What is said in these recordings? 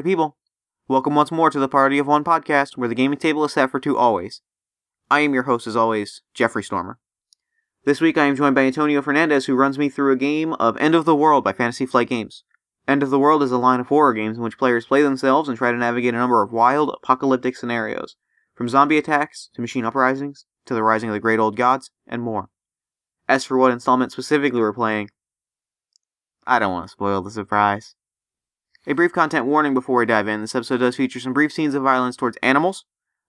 party people. Welcome once more to the Party of One podcast, where the gaming table is set for two always. I am your host, as always, Jeffrey Stormer. This week I am joined by Antonio Fernandez, who runs me through a game of End of the World by Fantasy Flight Games. End of the World is a line of horror games in which players play themselves and try to navigate a number of wild, apocalyptic scenarios, from zombie attacks to machine uprisings to the rising of the great old gods, and more. As for what installment specifically we're playing, I don't want to spoil the surprise. A brief content warning before we dive in this episode does feature some brief scenes of violence towards animals.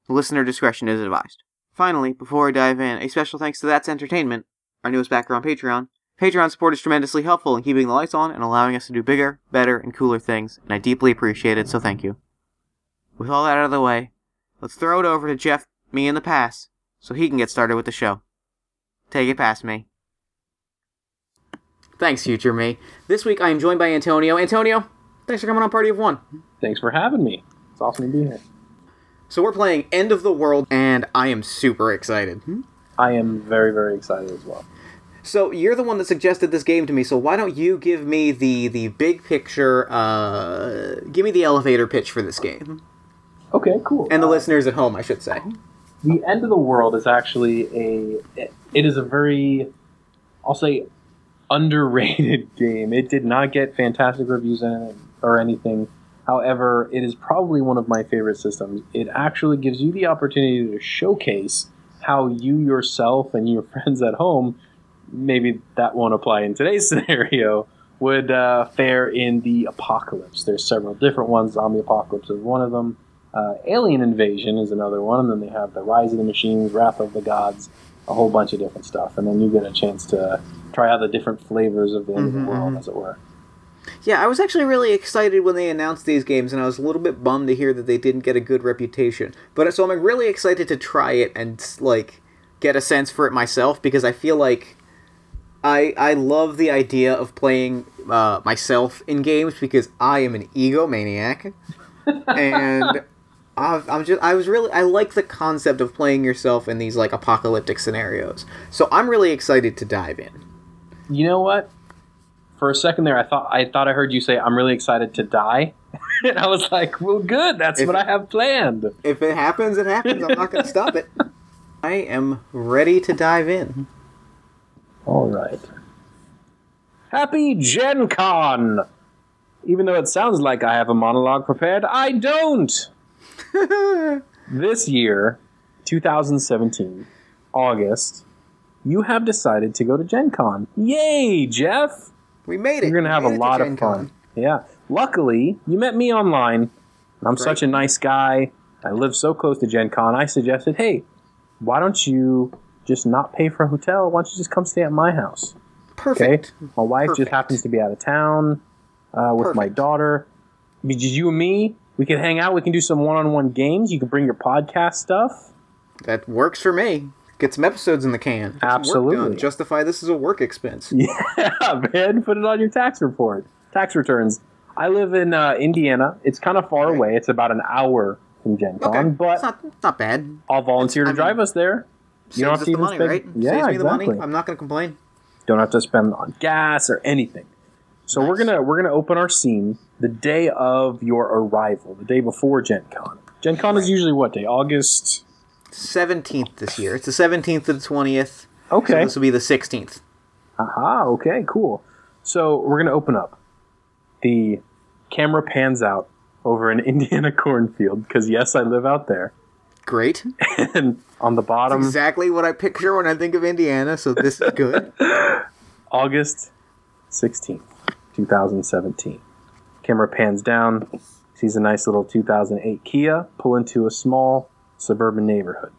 Listener discretion is advised. Finally, before we dive in, a special thanks to That's Entertainment, our newest backer on Patreon. Patreon support is tremendously helpful in keeping the lights on and allowing us to do bigger, better, and cooler things, and I deeply appreciate it, so thank you. With all that out of the way, let's throw it over to Jeff, me in the past, so he can get started with the show. Take it past me. Thanks, future me. This week I am joined by Antonio. Antonio, thanks for coming on Party of One. Thanks for having me. It's awesome to be here. So we're playing End of the World, and I am super excited. I am very, very excited as well. So you're the one that suggested this game to me. So why don't you give me the the big picture? Uh, give me the elevator pitch for this game, Okay, cool. and the Uh, listeners at home, I should say. the end of the world is actually a. It, it is a very, I'll say, underrated game. It did not get fantastic reviews in it or anything. However, it is probably one of my favorite systems. It actually gives you the opportunity to showcase how you yourself and your friends at home, maybe that won't apply in today's scenario, would uh, fare in the apocalypse. There's several different ones. Zombie apocalypse is one of them. Uh, alien invasion is another one. And then they have the rise of the machines, wrath of the gods, a whole bunch of different stuff. And then you get a chance to try out the different flavors of the end of the world, mhm. as it were. Yeah, I was actually really excited when they announced these games, and I was a little bit bummed to hear that they didn't get a good reputation. But so I'm really excited to try it and like get a sense for it myself because I feel like I I love the idea of playing uh, myself in games because I am an egomaniac, and I've, I'm just I was really I like the concept of playing yourself in these like apocalyptic scenarios. So I'm really excited to dive in. You know what? For a second there, I thought I thought I heard you say, "I'm really excited to die," and I was like, "Well, good. That's If- what I have planned." If it happens, it happens. I'm not going to stop it. I am ready to dive in. All right. Happy Gen Con! Even though it sounds like I have a monologue prepared, I don't! this year, 2017, August, you have decided to go to Gen Con. Yay, Jeff! We made it. You're going to We have a lot of Con. fun. Yeah. Luckily, you met me online. I'm Great. such a nice guy. I live so close to Gen Con. I suggested, hey, why don't you just not pay for a hotel? Why don't you just come stay at my house? Perfect. Okay. My wife Perfect. just happens to be out of town uh, with my daughter. Just you and me, we can hang out. We can do some one-on-one games. You can bring your podcast stuff. That works for me. Get some episodes in the can. Get Absolutely. Justify this as a work expense. Yeah, man. Put it on your tax report, tax returns. I live in uh, Indiana. It's kind of far Right. away. It's about an hour from Gen Con, Okay, but it's not it's not bad. I'll volunteer It's- to I mean, drive us there. You don't have to the even money, spend- right? Yeah, Saves me exactly. the money. I'm not going to complain. Don't have to spend on gas or anything. So we're gonna we're gonna open our scene the day of your arrival, the day before Gen Con. Gen Con is usually what day? August. 17th this year. It's the 17th to the 20th. So Okay. this will be the 16th. Aha. Okay. Cool. So we're gonna open up. The camera pans out over an Indiana cornfield because yes, I live out there. Great. And on the bottom, exactly what I picture when I think of Indiana, so this is good. August 16th, 2017. Camera pans down, sees a nice little 2008 Kia pull into a small suburban neighborhood.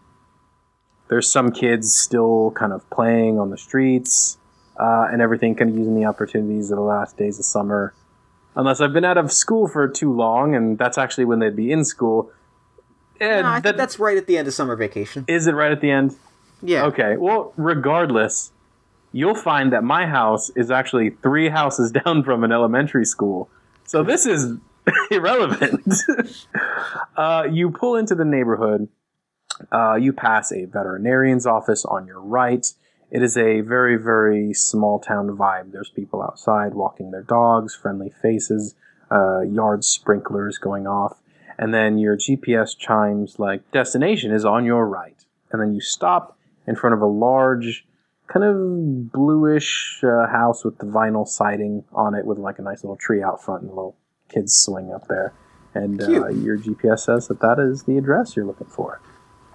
There's some kids still kind of playing on the streets uh, and everything, kind of using the opportunities of the last days of summer. Unless I've been out of school for too long, and that's actually when they'd be in school. Eh, No, I think that's right at the end of summer vacation. is it right at the end? Yeah. Okay. Well, regardless, you'll find that my house is actually three houses down from an elementary school. So this is irrelevant. uh, you pull into the neighborhood. Uh, you pass a veterinarian's office on your right. It is a very, very small town vibe. There's people outside walking their dogs, friendly faces. uh, yard sprinklers going off, and then your GPS chimes like destination is on your right, and then you stop in front of a large, kind of bluish uh, house with the vinyl siding on it, with like a nice little tree out front and a little kids swing up there, and uh, your GPS says that that is the address you're looking for.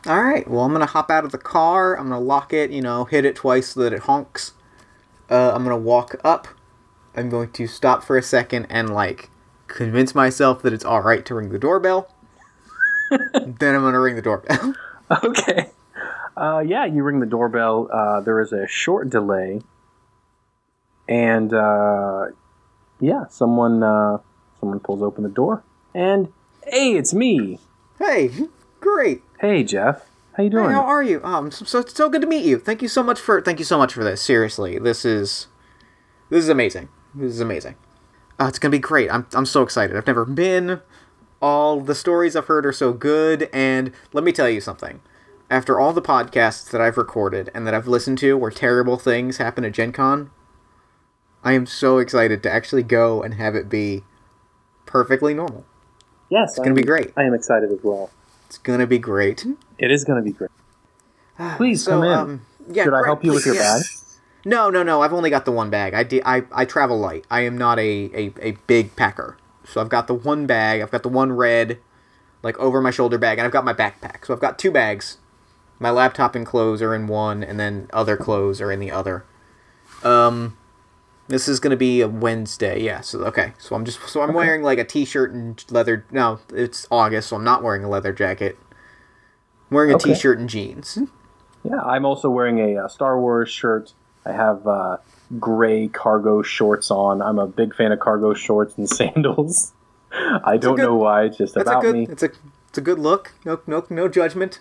All right. Well, I'm gonna hop out of the car. I'm gonna lock it. You know, hit it twice so that it honks. Uh, I'm gonna walk up. I'm going to stop for a second and like convince myself that it's all right to ring the doorbell. then I'm gonna ring the doorbell. Okay. Uh, yeah, you ring the doorbell. Uh, there is a short delay, and uh, yeah, someone uh, someone pulls open the door, and hey, it's me. hey, great. Hey, Jeff. How you doing? Hey, how are you? Um, so, so so good to meet you. Thank you so much for thank you so much for this. Seriously, this is this is amazing. This is amazing. Uh, it's gonna be great. I'm I'm so excited. I've never been. All the stories I've heard are so good, and let me tell you something. After all the podcasts that I've recorded and that I've listened to where terrible things happen at Gen Con, I am so excited to actually go and have it be perfectly normal. yes, It's gonna be great. I am excited as well. It's gonna be great. It is going to be great. Please So, come in. um, yeah, Should I help you with your yeah. bag? No, no, no. I've only got the one bag. I, de- I, I travel light. I am not a, a, a big packer. So I've got the one bag. I've got the one red, like over my shoulder bag, and I've got my backpack. So I've got two bags. My laptop and clothes are in one, and then other clothes are in the other. Um, this is gonna be a Wednesday. Yeah. So okay. So I'm just so I'm wearing like a t-shirt and leather. No, it's August, so I'm not wearing a leather jacket. I'm wearing a Okay. shirt and jeans. Yeah, I'm also wearing a, uh Star Wars shirt. I have uh, gray cargo shorts on. I'm a big fan of cargo shorts and sandals. I don't good- know why. It's just about a good. me. It's a it's a good look. No no no judgment.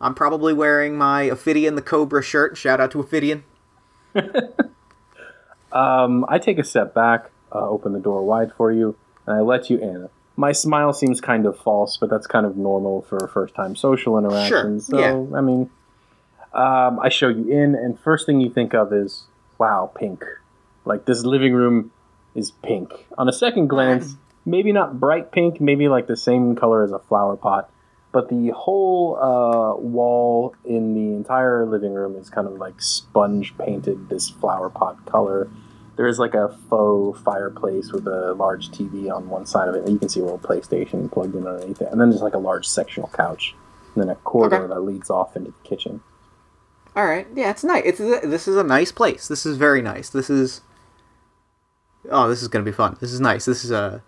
I'm probably wearing my Ophidian the Cobra shirt. Shout out to Ophidian. Um, I take a step back, uh, open the door wide for you, and I let you in. My smile seems kind of false, but that's kind of normal for a first time social interaction. so, yeah. I mean, um, I show you in, and first thing you think of is, wow, pink. Like, this living room is pink. On a second glance, maybe not bright pink, maybe like the same color as a flower pot. But the whole uh, wall in the entire living room is kind of like sponge painted this flower pot color. There is like a faux fireplace with a large TV on one side of it. You can see a little PlayStation plugged in underneath it. And then there's like a large sectional couch. And then a corridor Okay. that leads off into the kitchen. All right. Yeah, it's nice. It's this is a nice place. This is very nice. This is. Oh, this is gonna be fun. This is nice. This is a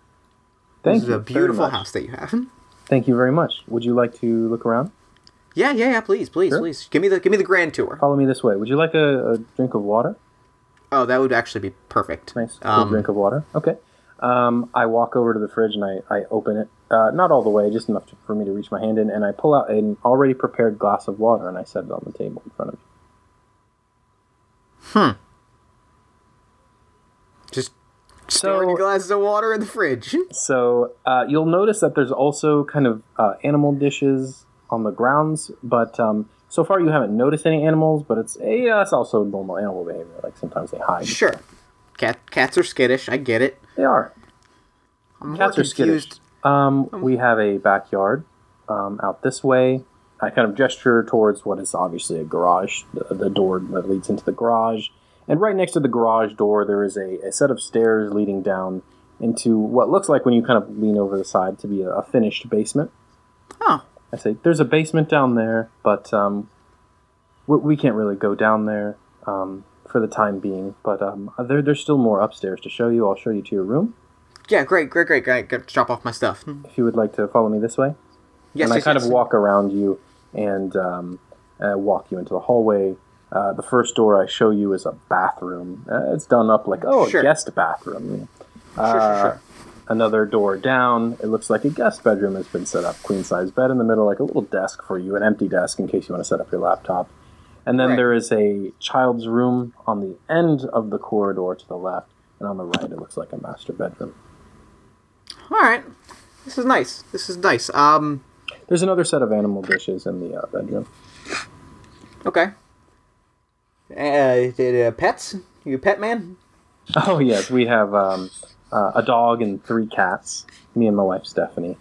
Thank this is a beautiful house that you have. Thank you very much. Would you like to look around? Yeah, yeah, yeah. Please, please, Sure. please. Give me the give me the grand tour. Follow me this way. Would you like a, a drink of water? Oh, that would actually be perfect. Nice Um, drink of water. Okay. Um, I walk over to the fridge and I, I open it. Uh, not all the way, just enough to, for me to reach my hand in, and I pull out an already prepared glass of water and I set it on the table in front of you. Hmm. Just storing So- a glass of water in the fridge. So uh, you'll notice that there's also kind of uh, animal dishes on the grounds, but um, so far you haven't noticed any animals. But it's yeah, that's also normal animal behavior. Like sometimes they hide. Sure. Cat cats are skittish. I get it. They are. I'm Cats are skittish. Um, we have a backyard um, out this way. I kind of gesture towards what is obviously a garage, the, the door that leads into the garage. And right next to the garage door, there is a, a set of stairs leading down into what looks like when you kind of lean over the side to be a, a finished basement. Oh, I say, there's a basement down there, but um, we, we can't really go down there um, for the time being. But um, there, there's still more upstairs to show you. I'll show you to your room yeah, great, great, great, great. Got to drop off my stuff. if you would like to follow me this way. Yes, and I kind yes. of walk around you and um, uh, walk you into the hallway. Uh, the first door I show you is a bathroom. Uh, it's done up like, oh, Sure. a guest bathroom. Sure, Uh, sure, sure. Another door down, it looks like a guest bedroom has been set up. Queen size bed in the middle, like a little desk for you, an empty desk in case you want to set up your laptop. And then Right. there is a child's room on the end of the corridor to the left, and on the right, it looks like a master bedroom. All right. This is nice. This is nice. Um. There's another set of animal dishes in the uh, bedroom. Okay. Uh, uh, pets? You a pet man? Oh yes, we have um, uh, a dog and three cats. Me and my wife Stephanie.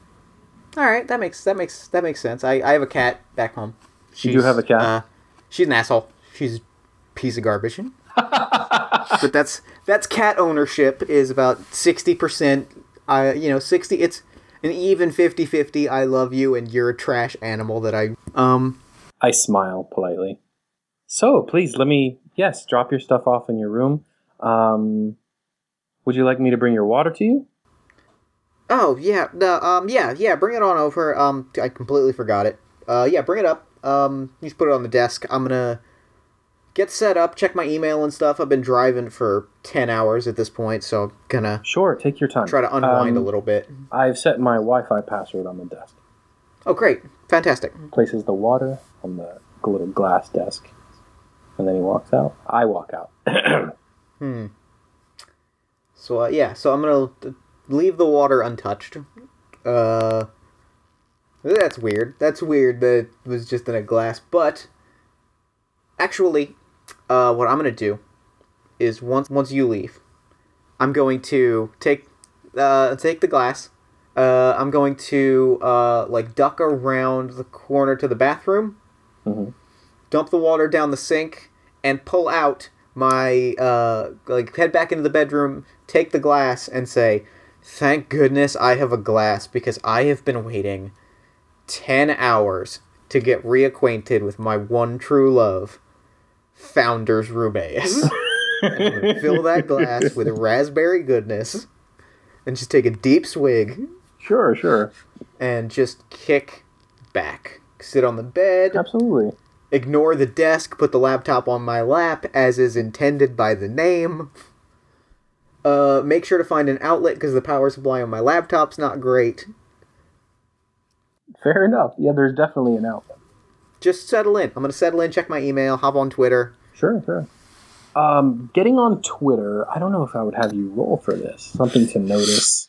All right, that makes that makes that makes sense. I, I have a cat back home. You do have a cat? Uh, she's an asshole. She's a piece of garbage. but that's that's cat ownership is about sixty percent. I you know sixty. It's an even 50-50 I love you and you're a trash animal that I um. I smile politely. So please let me yes drop your stuff off in your room. Um, would you like me to bring your water to you? Oh yeah, the um yeah yeah bring it on over. Um, I completely forgot it. Uh, yeah, bring it up. Um, you just put it on the desk. I'm gonna get set up, check my email and stuff. I've been driving for ten hours at this point, so I'm gonna Sure, take your time. try to unwind a Um, little bit. I've set my Wi-Fi password on the desk. Oh great, fantastic. Places the water on the little glass desk, and then he walks out. I walk out. Hmm. So uh, yeah, so I'm gonna leave the water untouched. Uh, that's weird. That's weird. That it was just in a glass. But actually, uh, what I'm gonna do is once once you leave, I'm going to take uh take the glass. Uh, I'm going to uh like duck around the corner to the bathroom Mhm. Dump the water down the sink, and pull out my uh like head back into the bedroom, take the glass, and say, "Thank goodness I have a glass because I have been waiting ten hours to get reacquainted with my one true love, Founder's Rubaeus." Fill that glass with raspberry goodness, and just take a deep swig, Sure, sure, and just kick back. Sit on the bed, absolutely. Ignore the desk, put the laptop on my lap as is intended by the name. Uh, make sure to find an outlet because the power supply on my laptop's not great. Fair enough. Yeah, there's definitely an outlet. Just settle in. I'm gonna settle in, check my email, hop on Twitter. Sure, sure. Um, getting on Twitter, I don't know if I would have you roll for this. Something to notice.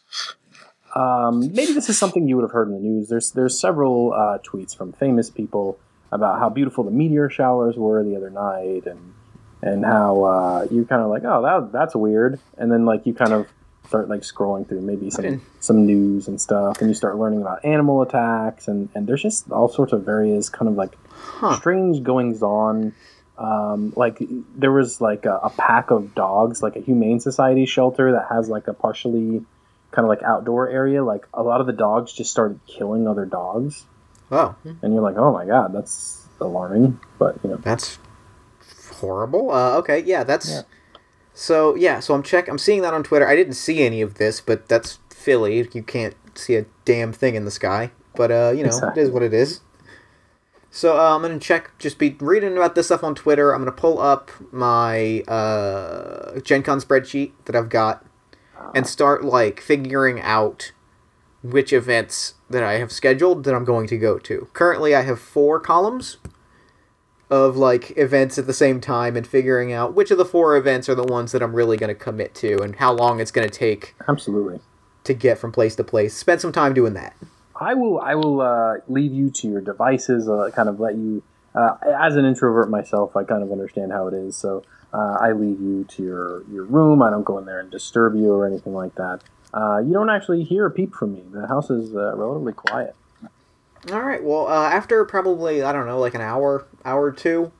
Um, maybe this is something you would have heard in the news. There's there's several uh, tweets from famous people about how beautiful the meteor showers were the other night, and and how uh, you're kind of like, oh, that that's weird, and then like you kind of start like scrolling through maybe some some news and stuff, and you start learning about animal attacks, and and there's just all sorts of various kind of like Huh. strange goings on. Um, like there was like a, a pack of dogs, like a humane society shelter that has like a partially kind of like outdoor area. Like a lot of the dogs just started killing other dogs, Oh, and you're like, oh my god, that's alarming. But you know, that's horrible. Uh, okay, yeah, that's. Yeah. So yeah, so I'm check. I'm seeing that on Twitter. I didn't see any of this, but that's Philly. You can't see a damn thing in the sky. But uh, you know, Exactly. it is what it is. So uh, I'm gonna check. Just be reading about this stuff on Twitter. I'm gonna pull up my uh, Gen Con spreadsheet that I've got, and start like figuring out which events that I have scheduled that I'm going to go to. Currently, I have four columns of like events at the same time and figuring out which of the four events are the ones that I'm really going to commit to and how long it's going to take absolutely. to get from place to place. Spend some time doing that. I will. I will uh, leave you to your devices. Uh, kind of let you. Uh, as an introvert myself, I kind of understand how it is. So uh, I leave you to your your room. I don't go in there and disturb you or anything like that. Uh, you don't actually hear a peep from me. The house is uh, relatively quiet. All right. Well, uh, after probably I don't know, like an hour, hour or two,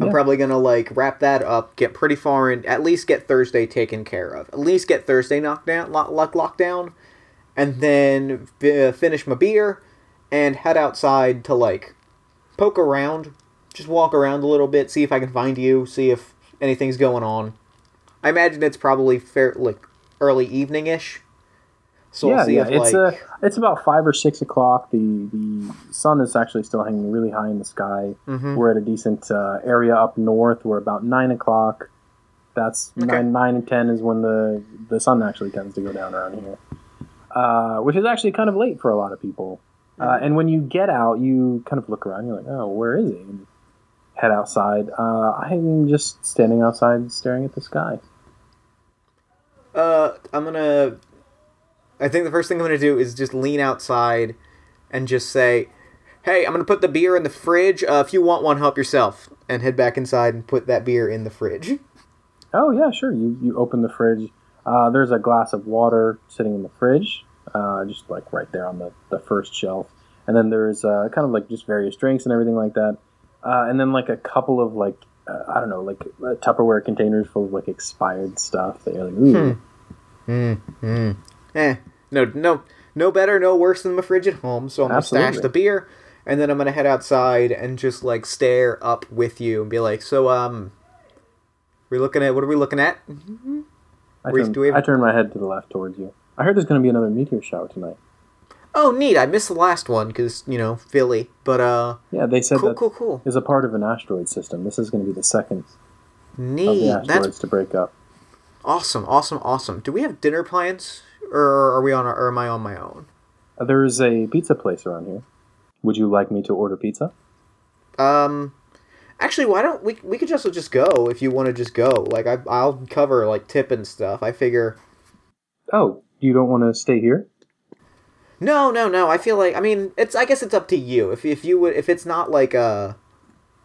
I'm Yeah. probably gonna like wrap that up, get pretty far in, at least get Thursday taken care of, at least get Thursday knocked down, lock, lock locked down, and then uh, finish my beer and head outside to like poke around, just walk around a little bit, see if I can find you, see if anything's going on. I imagine it's probably fair like early evening ish. So yeah, we'll yeah. if It's like uh, it's about five or six o'clock. The the sun is actually still hanging really high in the sky. mhm. We're at a decent uh, area up north. We're about nine o'clock. That's Okay. nine nine and ten is when the the sun actually tends to go down around here, uh, which is actually kind of late for a lot of people. Uh, and when you get out, you kind of look around. You're like, oh, where is he? And head outside. Uh, I'm just standing outside, staring at the sky. Uh, I'm gonna. I think the first thing I'm gonna do is just lean outside, and just say, "Hey, I'm gonna put the beer in the fridge. Uh, if you want one, help yourself." And head back inside and put that beer in the fridge. Oh yeah, sure. You you open the fridge. Uh, there's a glass of water sitting in the fridge, uh, just like right there on the, the first shelf. And then there's uh, kind of like just various drinks and everything like that. Uh, and then like a couple of like uh, I don't know like uh, Tupperware containers full of like expired stuff that you're like ooh. Hmm. Mm, Eh, no, no, no better, no worse than my fridge at home. So I'm gonna stash the beer, and then I'm gonna head outside and just like stare up with you and be like, "So, um, we're looking at what are we looking at?" I, Reese, turn, do we have- I turn my head to the left towards you. I heard there's going to be another meteor shower tonight. Oh, neat! I missed the last one because you know Philly, but uh, Yeah, they said cool, that cool, cool, is a part of an asteroid system. This is going to be the second of the neat. asteroids That's to break up. awesome, awesome, awesome. Do we have dinner plans, or are we on? Our, Or am I on my own? Uh, There's a pizza place around here. Would you like me to order pizza? Um, actually, why don't we? We could just just go if you want to just go. Like I, I'll cover like tip and stuff. I figure. Oh, you don't want to stay here? No, no, no. I feel like I mean, it's. I guess it's up to you. If if you would, if it's not like a,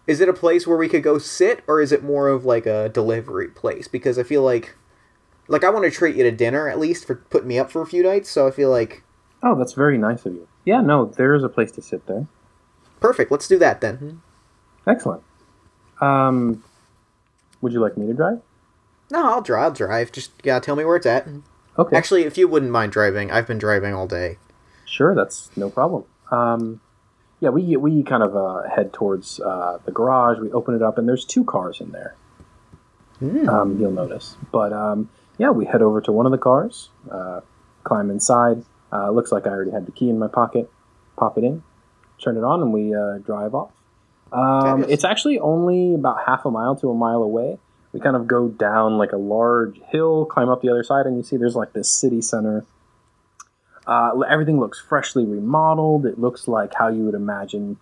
is it a place where we could go sit, or is it more of like a delivery place? Because I feel like, like I want to treat you to dinner at least for putting me up for a few nights. So I feel like Oh, that's very nice of you. Yeah, no, there is a place to sit there. perfect. Let's do that then. Excellent. Um, would you like me to drive? No, I'll drive. I'll drive. Just yeah, tell me where it's at. Okay, Actually, if you wouldn't mind driving, I've been driving all day. Sure, that's no problem. Um, yeah, we we kind of uh, head towards uh, the garage. We open it up, and there's two cars in there. Hmm. um, you'll notice. But um, yeah, we head over to one of the cars, uh, climb inside. Uh, looks like I already had the key in my pocket. Pop it in, turn it on, and we uh, drive off. Um, it's actually only about half a mile to a mile away. We kind of go down like a large hill, climb up the other side, and you see there's like this city center. Uh, everything looks freshly remodeled. It looks like how you would imagine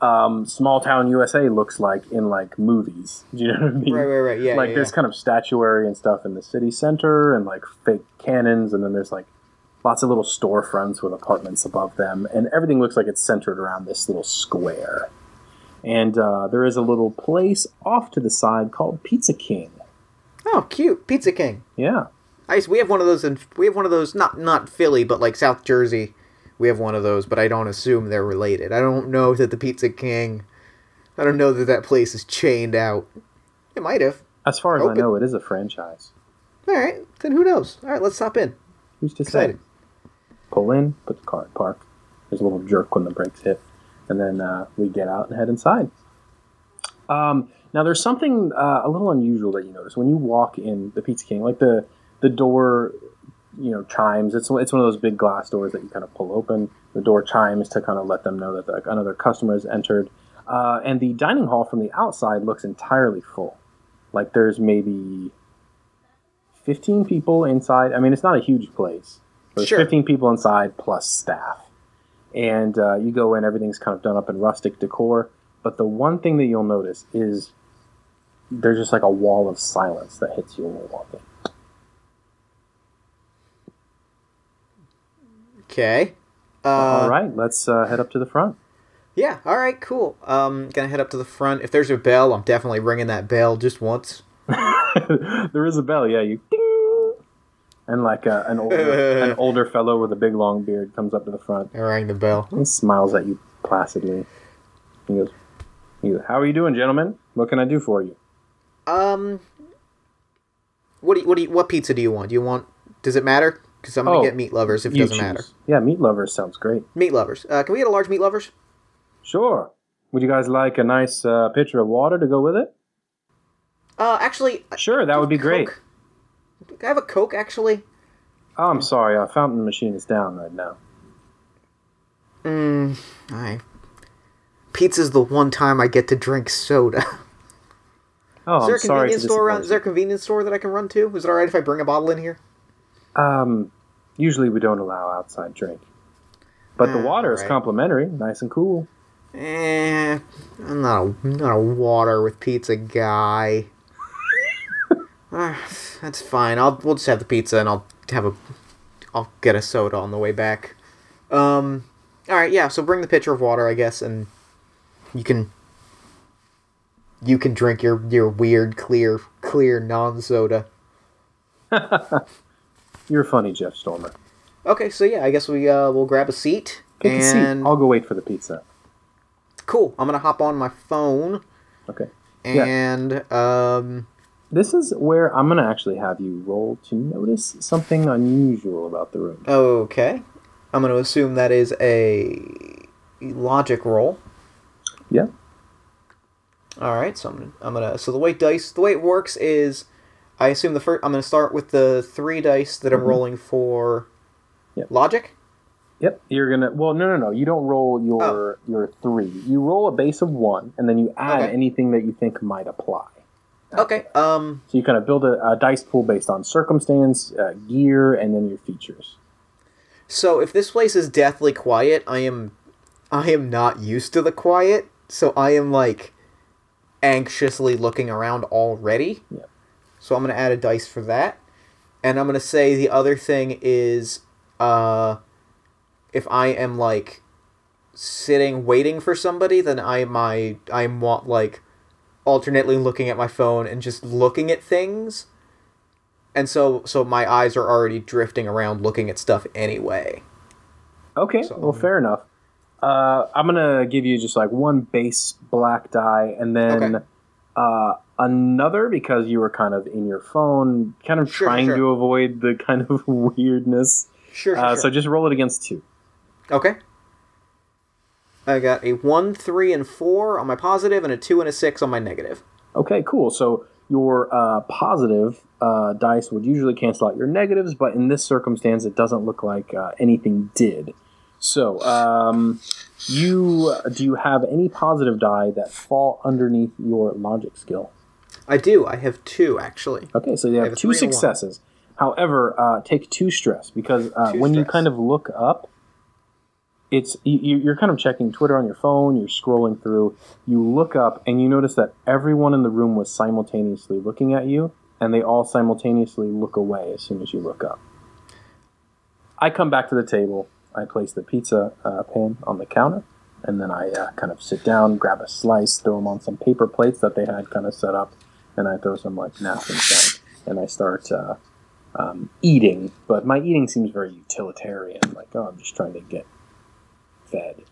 um, small town USA looks like in like movies. Do you know what I mean? Right, right, right. Yeah, like yeah, there's yeah. kind of statuary and stuff in the city center and like fake cannons and then there's like lots of little storefronts with apartments above them and everything looks like it's centered around this little square and uh, there is a little place off to the side called pizza king Oh, cute. Pizza King. yeah I we have one of those in we have one of those not not Philly but like South Jersey. We have one of those, but I don't assume they're related. I don't know that the Pizza King. I don't know that that place is chained out. It might have. as far as Open. i know it is a franchise All right, then who knows? All right, let's stop in. who's to Excited. say pull in put the car in park there's a little jerk when the brakes hit and then uh, we get out and head inside Um, now, there's something uh, a little unusual that you notice when you walk in the Pizza King. Like the the door, you know, chimes. It's it's one of those big glass doors that you kind of pull open. The door chimes to kind of let them know that the, another customer has entered. Uh, and the dining hall from the outside looks entirely full. Like there's maybe 15 people inside. I mean, it's not a huge place. There's Sure. 15 people inside plus staff. And uh, you go in, everything's kind of done up in rustic decor. But the one thing that you'll notice is there's just like a wall of silence that hits you when you walk in. Okay. Uh, All right, let's uh, head up to the front. Yeah. All right. Cool. Um, gonna head up to the front. If there's a bell, I'm definitely ringing that bell just once. there is a bell, yeah. You ding, and like uh, an older an older fellow with a big long beard comes up to the front. I rang the bell. He smiles at you placidly. He goes, he goes, "How are you doing, gentlemen? What can I do for you?" Um, what do you, what do you, what pizza do you want? Do you want? Does it matter? Because I'm gonna Oh, get meat lovers if it doesn't choose. matter. Yeah, meat lovers sounds great. Meat lovers. Uh, can we get a large meat lovers? Sure. Would you guys like a nice uh, pitcher of water to go with it? Uh, actually, Sure, that would be great. Coke. Can I have a Coke, actually? Oh, I'm sorry, our fountain machine is down right now. Mmm, I. Pizza's the one time I get to drink soda. Oh, is there I'm a sorry. convenience to store around? Is there a convenience store that I can run to? Is it alright if I bring a bottle in here? Um, usually we don't allow outside drink, but the Ah, water is right. complimentary, nice and cool. Eh, I'm not a I'm not a water with pizza guy. Ah, that's fine. I'll we'll just have the pizza and I'll have a I'll get a soda on the way back. Um, all right, yeah. So bring the pitcher of water, I guess, and you can you can drink your your weird clear clear non soda. You're funny, Jeff Stormer. Okay, so yeah, I guess we uh, will grab a seat Pick a seat. and I'll go wait for the pizza. cool. I'm gonna hop on my phone Okay. Yeah. and um, This is where I'm gonna actually have you roll to notice something unusual about the room. okay. I'm gonna assume that is a logic roll. Yeah. All right, so I'm gonna, I'm gonna so the way dice the way it works is, I assume the first I'm gonna start with the three dice that I'm Mhm. rolling for Yep. logic. Yep. You're gonna. Well, no, no, no. You don't roll your your three. You roll a base of one, and then you add Okay. anything that you think might apply. Okay. Um. So you kind of build a, a dice pool based on circumstance, uh, gear, and then your features. So if this place is deathly quiet, I am, I am not used to the quiet. So I am like, anxiously looking around already. Yep. So I'm gonna add a dice for that, and I'm gonna say the other thing is, uh, if I am like, sitting waiting for somebody, then I my I'm like, alternately looking at my phone and just looking at things. And so, so my eyes are already drifting around looking at stuff anyway. Okay. So- well, fair enough. Uh, I'm gonna give you just like one base black die, and then Okay. Uh, another because you were kind of in your phone, kind of Sure, trying sure. to avoid the kind of weirdness. Sure, sure, Uh, sure. So just roll it against two. Okay. I got a 1, 3, and 4 on my positive, and a 2 and a 6 on my negative. Okay, cool. So your uh, positive uh, dice would usually cancel out your negatives, but in this circumstance, it doesn't look like uh, anything did. So, um, you do you have any positive die that fall underneath your logic skill? I do. I have 2, actually. Okay, so you have, have two three and a one. successes. However, uh, take two stress because uh, Two when you kind of look up, it's you- you're kind of checking Twitter on your phone. You're scrolling through. You look up and you notice that everyone in the room was simultaneously looking at you, and they all simultaneously look away as soon as you look up. I come back to the table. I place the pizza uh, pan on the counter, and then I uh, kind of sit down, grab a slice, throw them on some paper plates that they had kind of set up, and I throw some like napkins down, and I start uh, um, eating. But my eating seems very utilitarian, like oh, I'm just trying to get fed.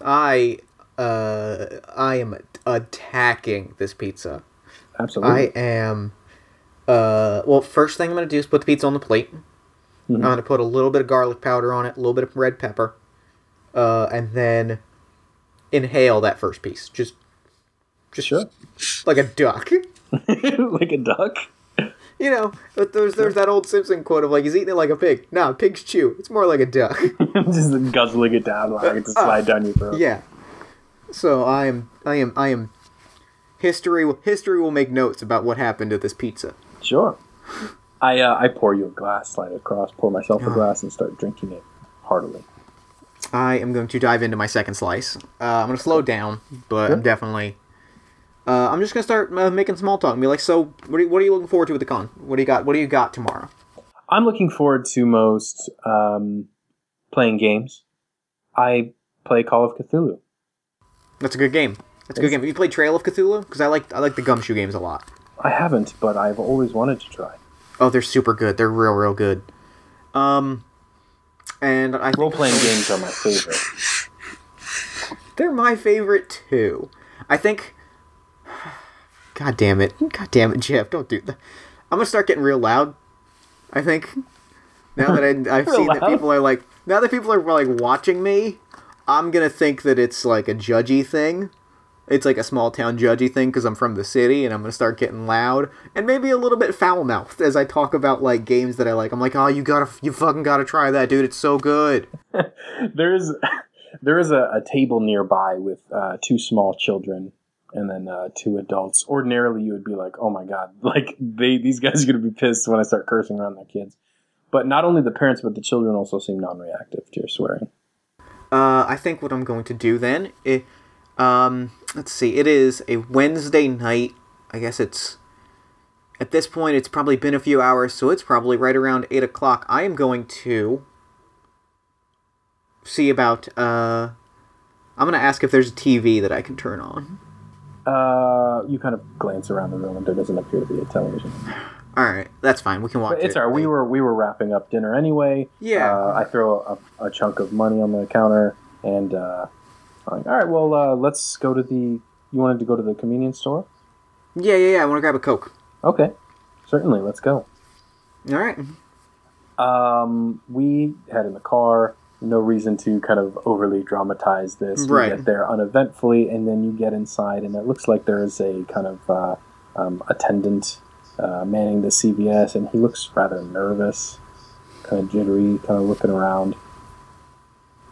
I, uh, I am attacking this pizza. Absolutely. I am, uh, well, first thing I'm going to do is put the pizza on the plate. Mhm. I'm going to put a little bit of garlic powder on it, a little bit of red pepper, uh, and then inhale that first piece. Just, just Sure. like a duck. like a duck. You know, but there's there's that old Simpson quote of like he's eating it like a pig. No, pigs chew. It's more like a duck. just guzzling it down, allowing it to Uh, slide down your throat. yeah. So I am I am I am history will history will make notes about what happened to this pizza. Sure. I uh, I pour you a glass, slide it across, pour myself a Oh. glass, and start drinking it heartily. I am going to dive into my second slice. Uh, I'm going to slow down, but I'm definitely. Uh, I'm just going to start uh, making small talk and be like, "So, what are, you, what are you looking forward to with the con? What do you got? What do you got tomorrow?" I'm looking forward to most um, playing games. I play Call of Cthulhu. That's a good game. That's a good game. Have you played Trail of Cthulhu? Because I like I like the Gumshoe games a lot. I haven't, but I've always wanted to try. Oh, they're super good. They're real, real good. Um, and I Role playing games are my favorite. They're my favorite too. I think. God damn it! God damn it, Jeff! Don't do that. I'm gonna start getting real loud. I think. Now that I, I've Real seen that people are like, now that people are like watching me, I'm gonna think that it's like a judgy thing. It's like a small town judgy thing because I'm from the city, and I'm gonna start getting loud and maybe a little bit foul mouthed as I talk about like games that I like. I'm like, oh, you gotta, you fucking gotta try that, dude. It's so good. there is there is a, a table nearby with uh, two small children and then uh, two adults. Ordinarily, you would be like, "Oh my god!" Like they these guys are gonna be pissed when I start cursing around their kids. But not only the parents, but the children also seem non-reactive to your swearing. Uh, I think what I'm going to do then, it, um, let's see, it is a Wednesday night. I guess it's at this point it's probably been a few hours, so it's probably right around eight o'clock. I am going to see about. Uh, I'm gonna ask if there's a TV that I can turn on. Uh, you kind of glance around the room, and there doesn't appear to be a television. All right, that's fine. We can watch But it's it. all right. We were we were wrapping up dinner anyway. Yeah. Uh, I throw a, a chunk of money on the counter, and uh, like, all right, well, uh, let's go to the. You wanted to go to the convenience store? Yeah, yeah, yeah. I want to grab a coke. Okay, certainly. Let's go. All right. Um, we head in the car. No reason to kind of overly dramatize this. Right. We get there uneventfully, and then you get inside, and it looks like there is a kind of uh, um, attendant uh, manning the CVS, and he looks rather nervous, kind of jittery, kind of looking around.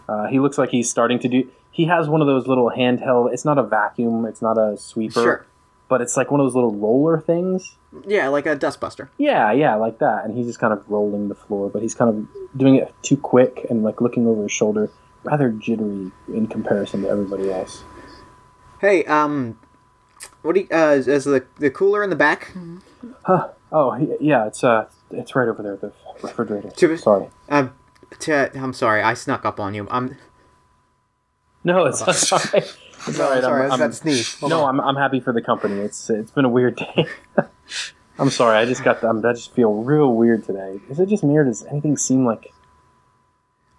Uh, he looks like he's starting to do. He has one of those little handheld. It's not a vacuum. It's not a sweeper. Sure. But it's like one of those little roller things. Yeah, like a dustbuster. Yeah, yeah, like that. And he's just kind of rolling the floor, but he's kind of doing it too quick and like looking over his shoulder, rather jittery in comparison to everybody else. Hey, um, what do you, uh, is, is the the cooler in the back? Huh. Oh, yeah, it's uh, it's right over there, the refrigerator. To- Sorry. Um, t- I'm sorry, I snuck up on you. I'm No, it's all right. It's No, all right. sorry, I I'm, was about I'm- to sneeze. Hold no, on. I'm, I'm happy for the company. It's it's been a weird day. I'm sorry. I just got. The, I'm, I just feel real weird today. Is it just me or does anything seem like?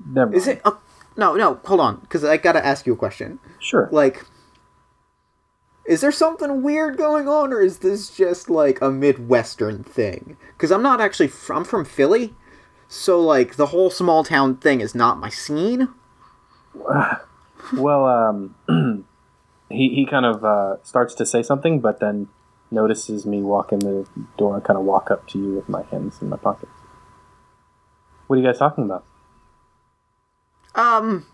Never. Is it? Uh, no, no. Hold on, because I gotta ask you a question. Sure. Like, is there something weird going on, or is this just like a midwestern thing? Because I'm not actually. Fr- I'm from Philly, so like the whole small town thing is not my scene. Well, um, he he kind of uh, starts to say something, but then notices me walk in the door and kind of walk up to you with my hands in my pockets. What are you guys talking about? Um,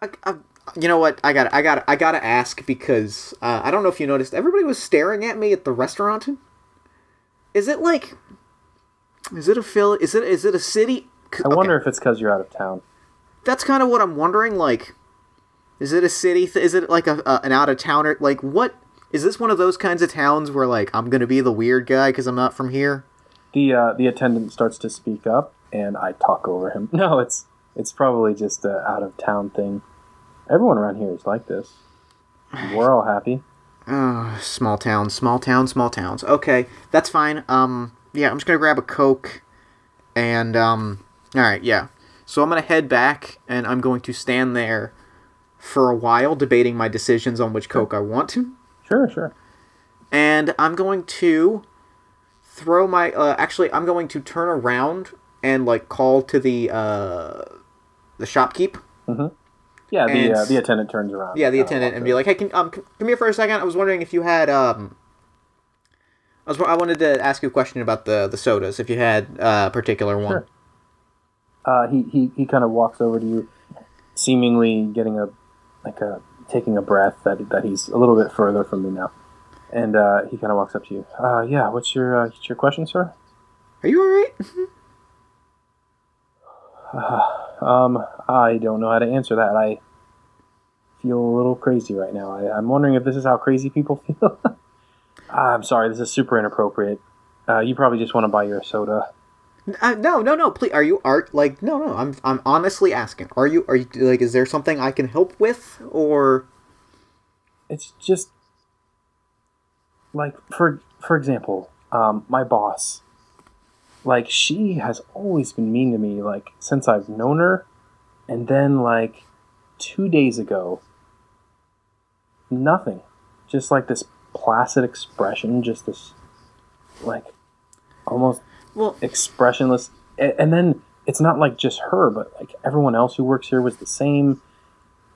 I, I, you know what? I got, I got, I gotta ask because uh, I don't know if you noticed. Everybody was staring at me at the restaurant. Is it like? Is it a Philly? Is it? Is it a city? I okay, wonder if it's because you're out of town. That's kind of what I'm wondering. Like, is it a city? Th- is it like a, a an out of towner? Like, what? Is this one of those kinds of towns where like I'm gonna be the weird guy because I'm not from here? The uh, the attendant starts to speak up, and I talk over him. No, it's it's probably just a out of town thing. Everyone around here is like this. We're all happy. Uh, small towns, small towns, small towns. Okay, that's fine. Um, yeah, I'm just gonna grab a coke, and um, all right, yeah. So I'm gonna head back, and I'm going to stand there for a while, debating my decisions on which coke I want to, Sure, sure. and I'm going to throw my. Uh, actually, I'm going to turn around and like call to the uh, the shopkeep. Mm-hmm. Yeah, the uh, the attendant turns around. Yeah, the attendant, and be like, "Hey, can um, come here for a second. I was wondering if you had um, I was I wanted to ask you a question about the the sodas. If you had uh, a particular one. Sure. Uh, he he, he kind of walks over to you, seemingly getting a like a taking a breath that that he's a little bit further from me now, and uh, he kind of walks up to you. Uh, yeah, what's your uh, what's your question, sir? Are you all right? Um, I don't know how to answer that. I feel a little crazy right now. I, I'm wondering if this is how crazy people feel. I'm sorry, this is super inappropriate. Uh, you probably just want to buy your soda. Uh, no, no, no. Please, are you art? Like, no, no. I'm I'm honestly asking. Are you are you like? Is there something I can help with, or it's just like for for example um, my boss like she has always been mean to me like since i've known her and then like two days ago nothing just like this placid expression just this like almost well? expressionless and then it's not like just her but like everyone else who works here was the same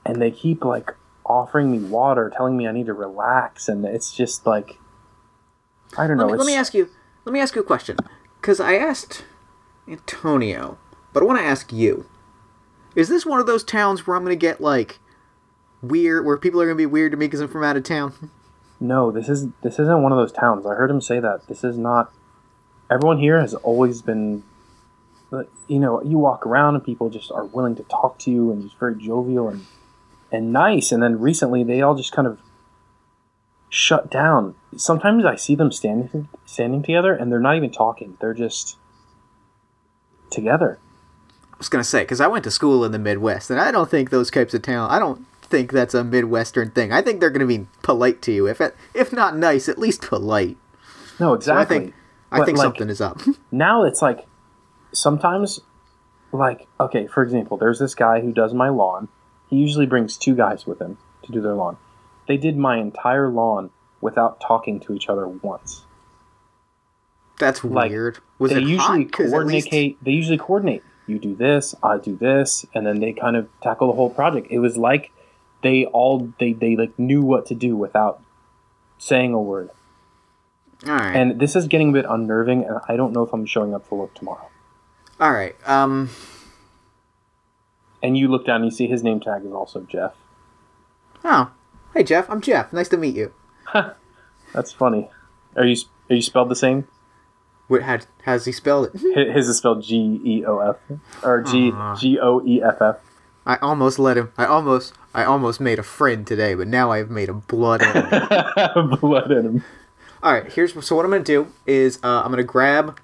and they keep like offering me water telling me i need to relax and it's just like i don't know Let me, let me ask you. Let me ask you a question. Because I asked Antonio, but I want to ask you. Is this one of those towns where I'm going to get like weird, where people are going to be weird to me because I'm from out of town? no this is this isn't one of those towns i heard him say that this is not everyone here has always been uh, you know you walk around and people just are willing to talk to you and just very jovial and and nice and then recently they all just kind of shut down sometimes i see them standing standing together and they're not even talking they're just together I was going to say because I went to school in the Midwest, and I don't think those types of town. I don't think that's a Midwestern thing. I think they're going to be polite to you, if it, if not nice, at least polite. no So I exactly think I But, think like- something is up. now it's like sometimes like okay for example there's this guy who does my lawn. He usually brings two guys with him to do their lawn. They did my entire lawn without talking to each other once. That's like, weird. Was they it usually at least- coordinate they usually coordinate. You do this i do this and then they kind of tackle the whole project. It was like they all they, they like knew what to do without saying a word All right. and this is getting a bit unnerving and i don't know if i'm showing up for work tomorrow All right. Um. and you look down and you see his name tag is also jeff Oh. Hey Jeff. I'm Jeff. Nice to meet you. That's funny. Are you are you spelled the same? What? How, how's he spelled it? His is spelled G E O F or G. G O E F F. I almost let him. I almost. I almost made a friend today, but now I've made a blood enemy. Blood him. All right. Here's so what I'm gonna do is uh, I'm gonna grab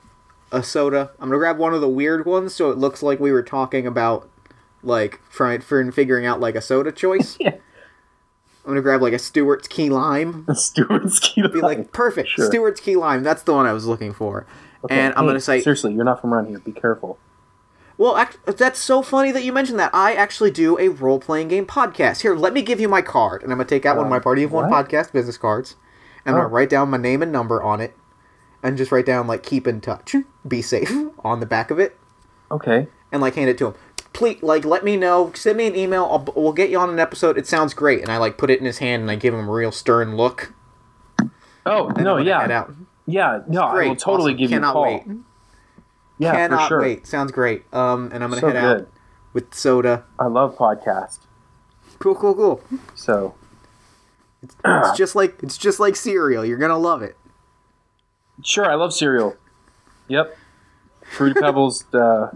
a soda. I'm gonna grab one of the weird ones so it looks like we were talking about like trying for figuring out like a soda choice. Yeah. I'm gonna grab like a Stewart's Key Lime. Stewart's key. Lime. Be like perfect. Sure. Stewart's Key Lime. That's the one I was looking for. Okay, and I'm gonna say seriously, you're not from around here. Be careful. Well, act- that's so funny that you mentioned that. I actually do a role playing game podcast. Here, let me give you my card, and I'm gonna take out one of my Uh, Party of One podcast business cards. And I'm Oh. gonna write down my name and number on it, and just write down like "keep in touch, be safe" on the back of it, Okay. and like hand it to him. Please, like, let me know. Send me an email. I'll, we'll get you on an episode. It sounds great, and I like put it in his hand, and I give him a real stern look. Oh no, yeah, yeah. No, Great, I will totally awesome. give you a call. wait. Yeah, Cannot for sure. wait. Sounds great. Um, and I'm gonna So head good. out with soda. I love podcast. Cool, cool, cool. So It's just like it's just like cereal. You're gonna love it. sure, I love cereal. Yep. Fruity Pebbles. Uh,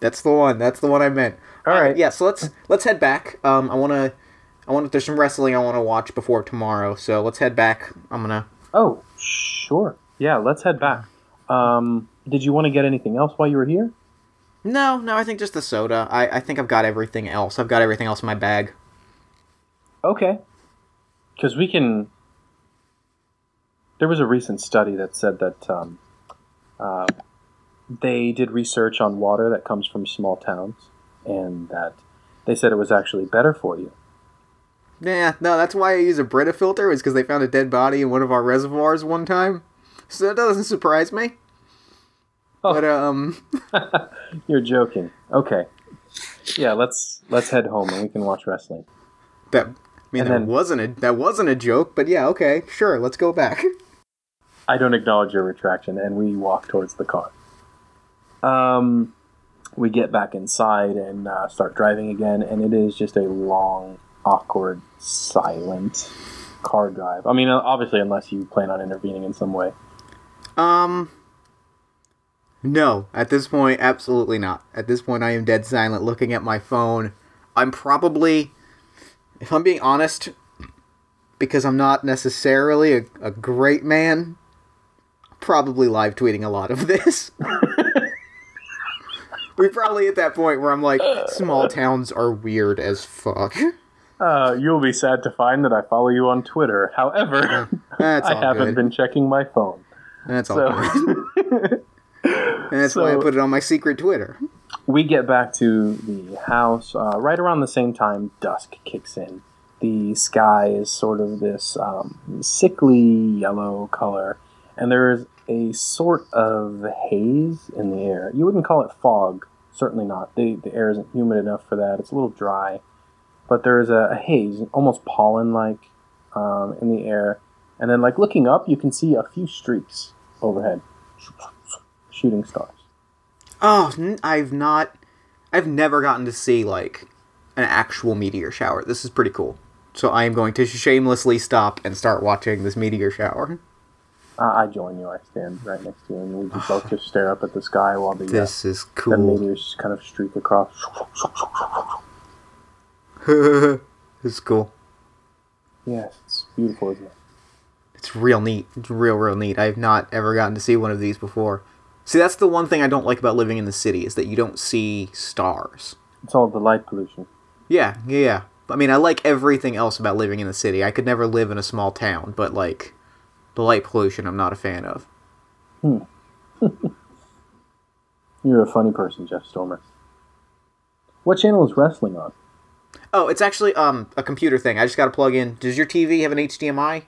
That's the one. That's the one I meant. all right. Yeah. So let's let's head back. Um, I wanna, I want. to There's some wrestling I want to watch before tomorrow. So let's head back. I'm gonna. Oh, sure. Yeah, let's head back. Um, did you want to get anything else while you were here? No, no. I think just the soda. I I think I've got everything else. I've got everything else in my bag. Okay. Because we can. There was a recent study that said that um, uh, they did research on water that comes from small towns, and that they said it was actually better for you. Yeah. No, that's why I use a Brita filter. Is because they found a dead body in one of our reservoirs one time. So that doesn't surprise me. Oh. But um, You're joking. Okay. Yeah, let's let's head home and we can watch wrestling. that. I mean, And that then- wasn't a that wasn't a joke, but yeah, okay, sure, let's go back. I don't acknowledge your retraction, and we walk towards the car. Um, we get back inside and uh, start driving again, and it is just a long, awkward, silent car drive. I mean, uh, obviously, unless you plan on intervening in some way. Um. No, at this point, absolutely not. At this point, I am dead silent, looking at my phone. I'm probably, if I'm being honest, because I'm not necessarily a, a great man, probably live tweeting a lot of this. We're probably at that point where I'm like, small towns are weird as fuck. Uh, you'll be sad to find that I follow you on Twitter. However, I haven't good. been checking my phone. That's all So good. And that's why I put it on my secret Twitter. We get back to the house uh, right around the same time dusk kicks in. The sky is sort of this um, sickly yellow color, and there is a sort of haze in the air. You wouldn't call it fog, certainly not. The, the air isn't humid enough for that. It's a little dry, but there is a, a haze, almost pollen like, um, in the air. And then, like looking up, you can see a few streaks overhead, shooting stars. Oh, I've not. I've never gotten to see like an actual meteor shower. This is pretty cool. So I am going to shamelessly stop and start watching this meteor shower. Uh, I join you. I stand right next to you, and we just both just stare up at the sky while the, uh, This is the cool. meteors kind of streak across. this is cool. Yes, it's beautiful, isn't it? It's real neat. It's real, real neat. I've not ever gotten to see one of these before. See, that's the one thing I don't like about living in the city is that you don't see stars. It's all the light pollution. Yeah, yeah, yeah. I mean, I like everything else about living in the city. I could never live in a small town, but like the light pollution, I'm not a fan of. You're a funny person, Jeff Stormer. What channel is wrestling on? Oh, it's actually um a computer thing. I just got to plug in. Does your TV have an HDMI?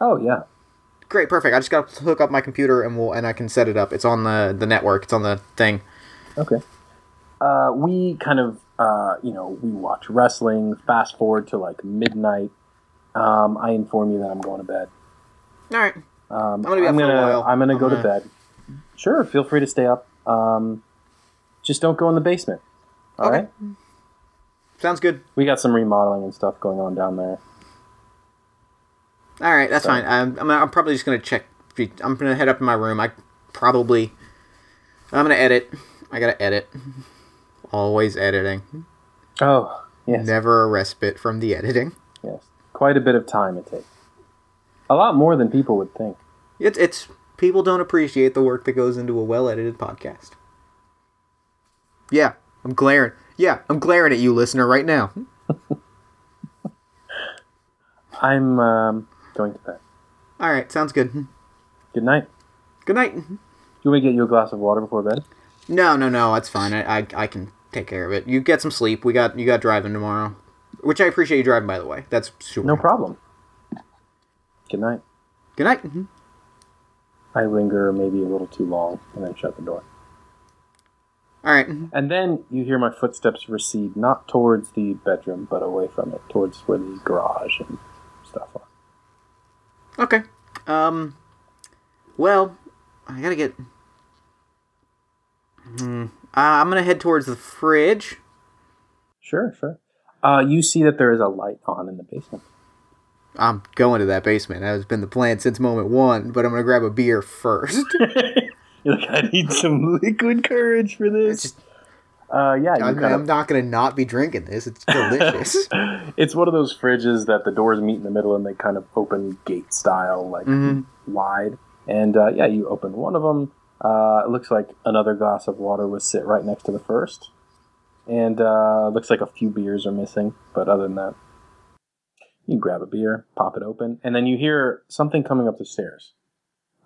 Oh yeah. Great, perfect. I just got to hook up my computer and we'll and I can set it up. It's on the the network. It's on the thing. Okay. Uh, we kind of, uh, you know, we watch wrestling. Fast forward to like midnight. Um, I inform you that I'm going to bed. All right. Um, gonna be I'm for gonna, while. I'm gonna I'm go to gonna- bed. Sure, feel free to stay up. Um, just don't go in the basement. All Okay. right. Sounds good. We got some remodeling and stuff going on down there. All right, that's So- fine. I'm, I'm I'm probably just gonna check. I'm gonna head up in my room. I probably I'm gonna edit. I gotta edit. Always editing. Oh, yes, Never a respite from the editing. yes. Quite a bit of time it takes. A lot more than people would think. It's it's people don't appreciate the work that goes into a well edited podcast. Yeah, I'm glaring. Yeah, I'm glaring at you, listener, right now. I'm um, going to bed. All right, sounds good. Hmm. Good night. Good night. Do You want me to get you a glass of water before bed? No, no, no, that's fine. I, I I can take care of it. You get some sleep. We got you got driving tomorrow, which I appreciate you driving by the way. That's super. No problem. Good night. Good night. Hmm. I linger maybe a little too long and then shut the door. All right. And then you hear my footsteps recede, not towards the bedroom, but away from it, towards where the garage and stuff are. Okay. Um. Well, I gotta get. Hmm. Uh, I'm gonna head towards the fridge. Sure, sure. Uh, you see that there is a light on in the basement. I'm going to that basement. That has been the plan since moment one. But I'm gonna grab a beer first. You're like, I need some liquid courage for It's this. just, Uh, yeah, I'm, kind I'm not gonna not be drinking this. It's delicious. it's one of those fridges that the doors meet in the middle and they kind of open gate style, like Mhm. wide. And uh, yeah, you open one of them. Uh, it looks like another glass of water was sit right next to the first, and uh, looks like a few beers are missing. But other than that, you grab a beer, pop it open, and then you hear something coming up the stairs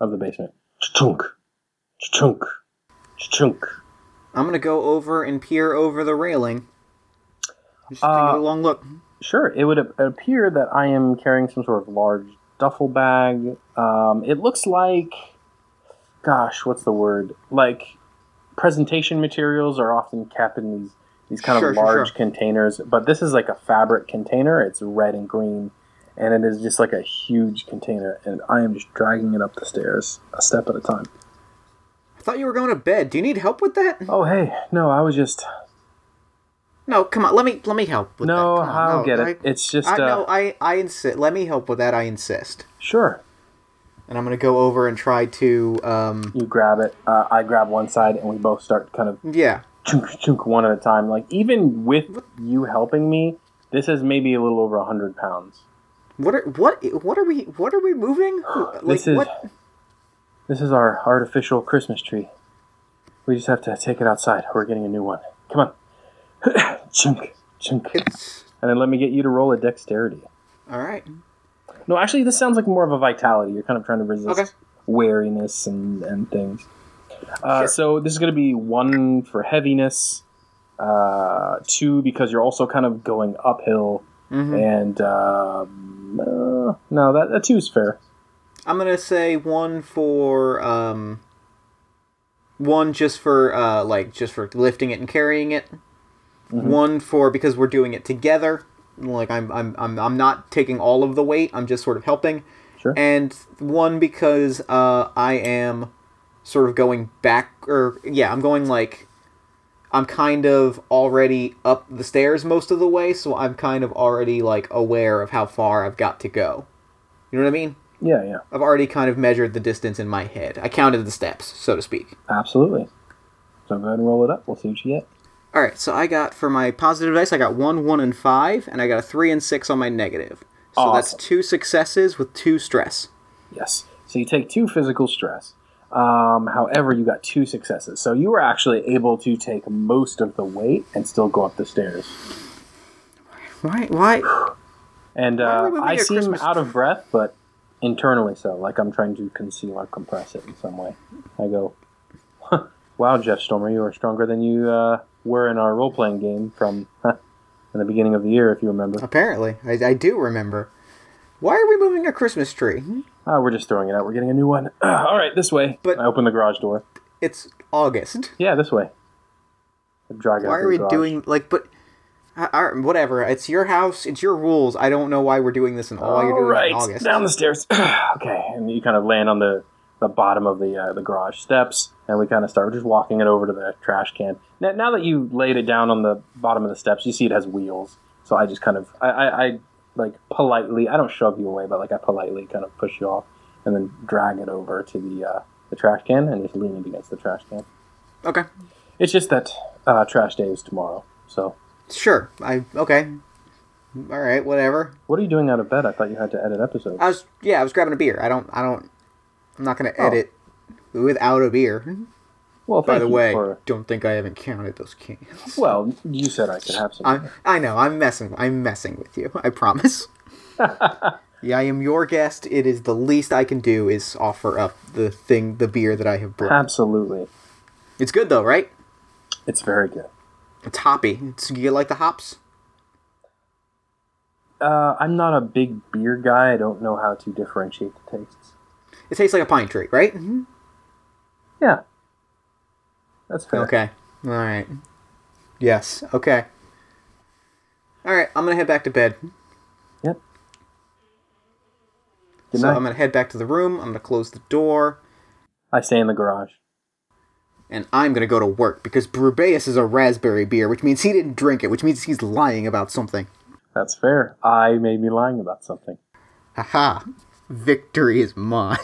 of the basement. Chunk, chunk, chunk. I'm gonna go over and peer over the railing. Just take Uh, a long look. Sure, it would appear that I am carrying some sort of large duffel bag. Um, it looks like, gosh, what's the word? Like presentation materials are often kept in these these kind Sure, of sure, large sure. containers, but this is like a fabric container. It's red and green, and it is just like a huge container. And I am just dragging it up the stairs a step at a time. I thought you were going to bed. Do you need help with that? Oh hey, no, I was just No, come on. Let me let me help with no, that. I'll no, get I- it. It's just I uh, no, I I insist. Let me help with that. I insist. sure. And I'm gonna go over and try to um You grab it. Uh, I grab one side, and we both start kind of yeah. chunk, chunk one at a time. Like even with you helping me, this is maybe a little over a hundred pounds. What are what what are we what are we moving? Like This is what? This is our artificial Christmas tree. We just have to take it outside. We're getting a new one. Come on, chunk, chunk, It's and then let me get you to roll a dexterity. all right. No, actually, this sounds like more of a vitality. You're kind of trying to resist Okay. wariness and and things. Uh, Sure. So this is going to be one for heaviness, uh, two because you're also kind of going uphill, hmm and um, uh, no, that that two is fair. I'm gonna say one for um one just for uh like just for lifting it and carrying it. Mhm. One for because we're doing it together. Like I'm I'm I'm I'm not taking all of the weight. I'm just sort of helping. Sure. And one because uh I am sort of going back or yeah, I'm going like I'm kind of already up the stairs most of the way, so I'm kind of already like aware of how far I've got to go. You know what I mean? Yeah, yeah, I've already kind of measured the distance in my head. I counted the steps, so to speak. absolutely. So go ahead and roll it up. We'll see what you get. All right, so I got for my positive dice, I got one, one, and five, and I got a three and six on my negative. So that's two successes with two stress. Yes. So you take two physical stress. Um, however, you got two successes. So you were actually able to take most of the weight and still go up the stairs. Why? Why? And Why uh, moving I seem Christmas out of breath, but internally so, like I'm trying to conceal or compress it in some way. I go, "Wow, Jeff Stormer, you are stronger than you uh, were in our role playing game from in the beginning of the year, if you remember." Apparently, I, I do remember. Why are we moving a Christmas tree? Uh, we're just throwing it out. We're getting a new one. All right, this way. But- I open the garage door. It's August. Yeah, this way. I drag it Why are we garage. doing like? But Whatever. It's your house. It's your rules. I don't know why we're doing this in all you're doing right, in August. down the stairs. okay, and you kind of land on the, the bottom of the uh, the garage steps, and we kind of start just walking it over to the trash can. Now, now that you laid it down on the bottom of the steps, you see it has wheels. So I just kind of I, I, I like politely I don't shove you away, but like I politely kind of push you off, and then drag it over to the uh, the trash can, and just lean it against the trash can. Okay. It's just that uh, trash day is tomorrow. So Sure. I okay. All right. Whatever. what are you doing out of bed? I thought you had to edit episodes. I was yeah. I was grabbing a beer. I don't. I don't. I'm not gonna Oh. edit without a beer. well, By the way, for- don't think I haven't counted those cans. well, you said I could have some. I I know. I'm messing. I'm messing with you. I promise. yeah, I am your guest. It is the least I can do is offer up the thing, the beer that I have brought. Absolutely. It's good though, right? It's very good. It's hoppy. It's you like the hops? Uh, I'm not a big beer guy. I don't know how to differentiate the tastes. It tastes like a pine tree, right? Yeah. That's fair. Okay. All right. Yes. Okay. All right. I'm gonna head back to bed. Yep. Good so night. I'm gonna head back to the room. I'm gonna close the door, I stay in the garage. And I'm gonna go to work because Rubaeus is a raspberry beer, which means he didn't drink it, which means he's lying about something. That's fair. I may be lying about something. Haha. Victory is mine.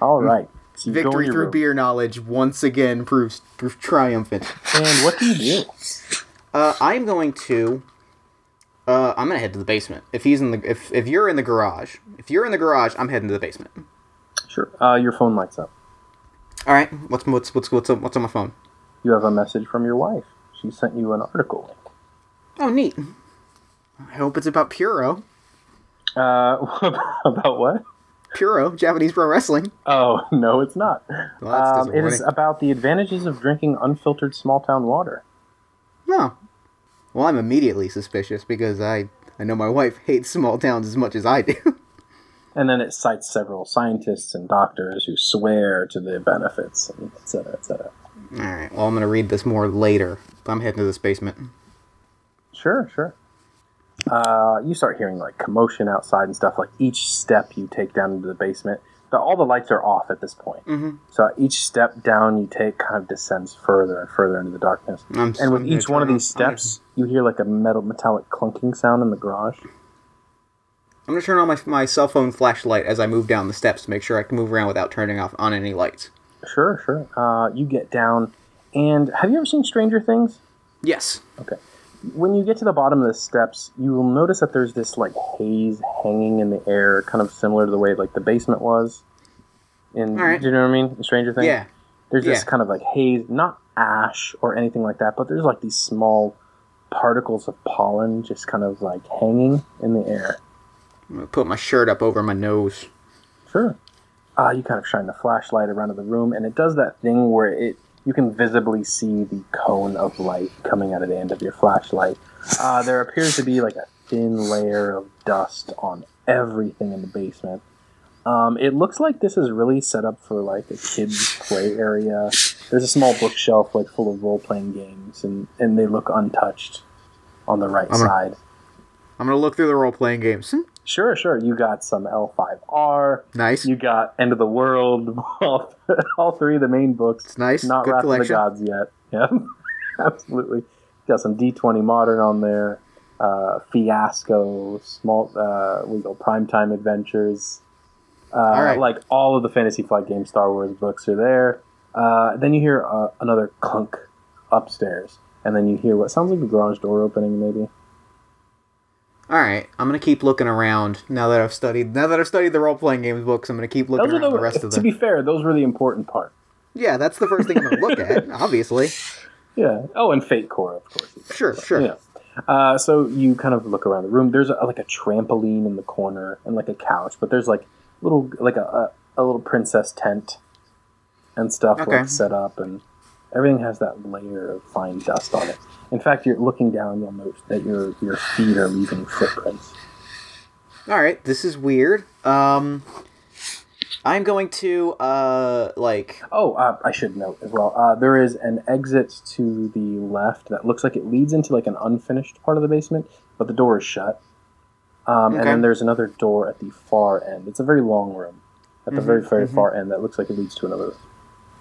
All right. So you go in Victory through room. beer knowledge once again proves, proves triumphant. And what do you do? Uh, I'm going to. Uh, I'm gonna head to the basement. If he's in the, if if you're in the garage, if you're in the garage, I'm heading to the basement. Sure. Uh, your phone lights up. All right. What's what's what's what's on, what's on my phone? You have a message from your wife. She sent you an article link. Oh, neat. I hope it's about Puro. Uh, about what? Puro, Japanese pro wrestling. Oh no, it's not. Well, um, it is about the advantages of drinking unfiltered small town water. No. Well, I'm immediately suspicious because I I know my wife hates small towns as much as I do. And then it cites several scientists and doctors who swear to the benefits, and et cetera, et cetera. All right. Well, I'm gonna read this more later. But I'm heading to this basement. Sure, sure. Uh, you start hearing like commotion outside and stuff. Like each step you take down into the basement, the, all the lights are off at this point. Mm-hmm. So each step down you take kind of descends further and further into the darkness. I'm, And with each one of these steps, you hear like a metal metallic clunking sound in the garage. I'm gonna turn on my my cell phone flashlight as I move down the steps to make sure I can move around without turning off on any lights. Sure, sure. Uh, you get down, and have you ever seen Stranger Things? Yes. Okay. When you get to the bottom of the steps, you will notice that there's this like haze hanging in the air, kind of similar to the way like the basement was. In right. do you know what I mean? In Stranger Things. Yeah. There's this yeah. kind of like haze, not ash or anything like that, but there's like these small particles of pollen just kind of like hanging in the air. I'm gonna put my shirt up over my nose. Sure. Uh, you kind of shine the flashlight around the room, and it does that thing where it you can visibly see the cone of light coming out of the end of your flashlight. Uh, there appears to be like a thin layer of dust on everything in the basement. Um, it looks like this is really set up for like a kids' play area. There's a small bookshelf like full of role playing games, and and they look untouched on the right I'm side. I'm gonna look through the role playing games. Hmm, Sure, sure. You got some L5R. Nice. You got End of the World, all, all three of the main books. It's nice. Not Good Wrath collection. of the Gods yet. Yeah, absolutely. Got some D20 Modern on there. Uh, Fiasco, small uh, legal primetime adventures. Uh, right. Like all of the Fantasy Flight Game Star Wars books are there. Uh, then you hear uh, another clunk upstairs, and then you hear what sounds like the garage door opening, maybe. All right. I'm gonna keep looking around now that I've studied. Now that I've studied the role playing games books, I'm gonna keep looking Those around the, the rest of them. to be fair, those were the important part. Yeah, that's the first thing I'm gonna look at. Obviously. Yeah. Oh, and Fate Core, of course. Sure. Sure. Yeah. Uh, so you kind of look around the room. There's a, like a trampoline in the corner and like a couch, but there's like little like a, a, a little princess tent and stuff Okay. like set up, and everything has that layer of fine dust on it. In fact, you're looking down, you'll notice that your your feet are leaving footprints. All right, this is weird. Um, I'm going to uh like Oh, uh, I should note as well. Uh, there is an exit to the left that looks like it leads into like an unfinished part of the basement, but the door is shut. Um, And then there's another door at the far end. It's a very long room at the Mhm, very very mhm. far end that looks like it leads to another.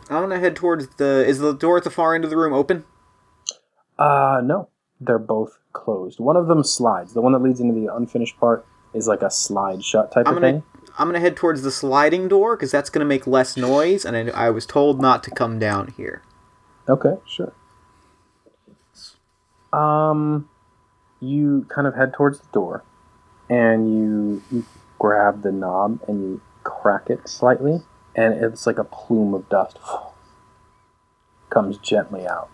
I'm gonna head towards the. Is the door at the far end of the room open? Uh, no, they're both closed. One of them slides. The one that leads into the unfinished part is like a slide shut type I'm of gonna thing. I'm gonna head towards the sliding door because that's gonna make less noise, and I, I was told not to come down here. Okay, sure. Um, you kind of head towards the door, and you you grab the knob and you crack it slightly, and it's like a plume of dust comes gently out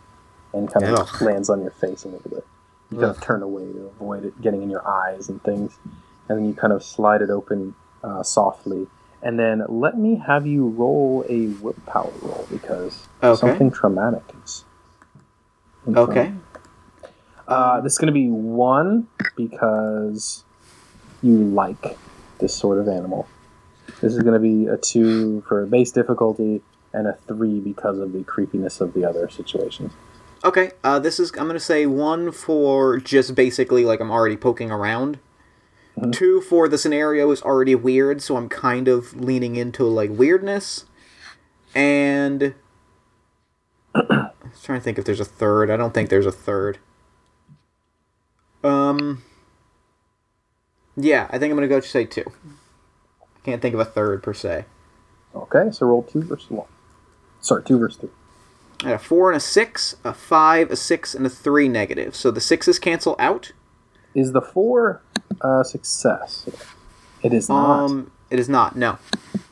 and kind of Ugh. lands on your face a little bit. You kind of turn away to avoid it getting in your eyes and things, and then you kind of slide it open uh, softly. And then let me have you roll a willpower roll because Okay. something traumatic is. Okay. Uh, this is going to be one because you like this sort of animal. This is going to be a two for base difficulty and a three because of the creepiness of the other situations. Okay. Uh, this is. I'm gonna say one for just basically like I'm already poking around. Mhm. Two for the scenario is already weird, so I'm kind of leaning into like weirdness. And I was trying to think if there's a third. I don't think there's a third. Um. Yeah, I think I'm gonna go to say two. Can't think of a third per se. Okay, so roll two versus one. Sorry, two versus three. A four and a six, a five, a six, and a three negative. So the sixes cancel out. Is the four a success? It is not. Um, it is not. No.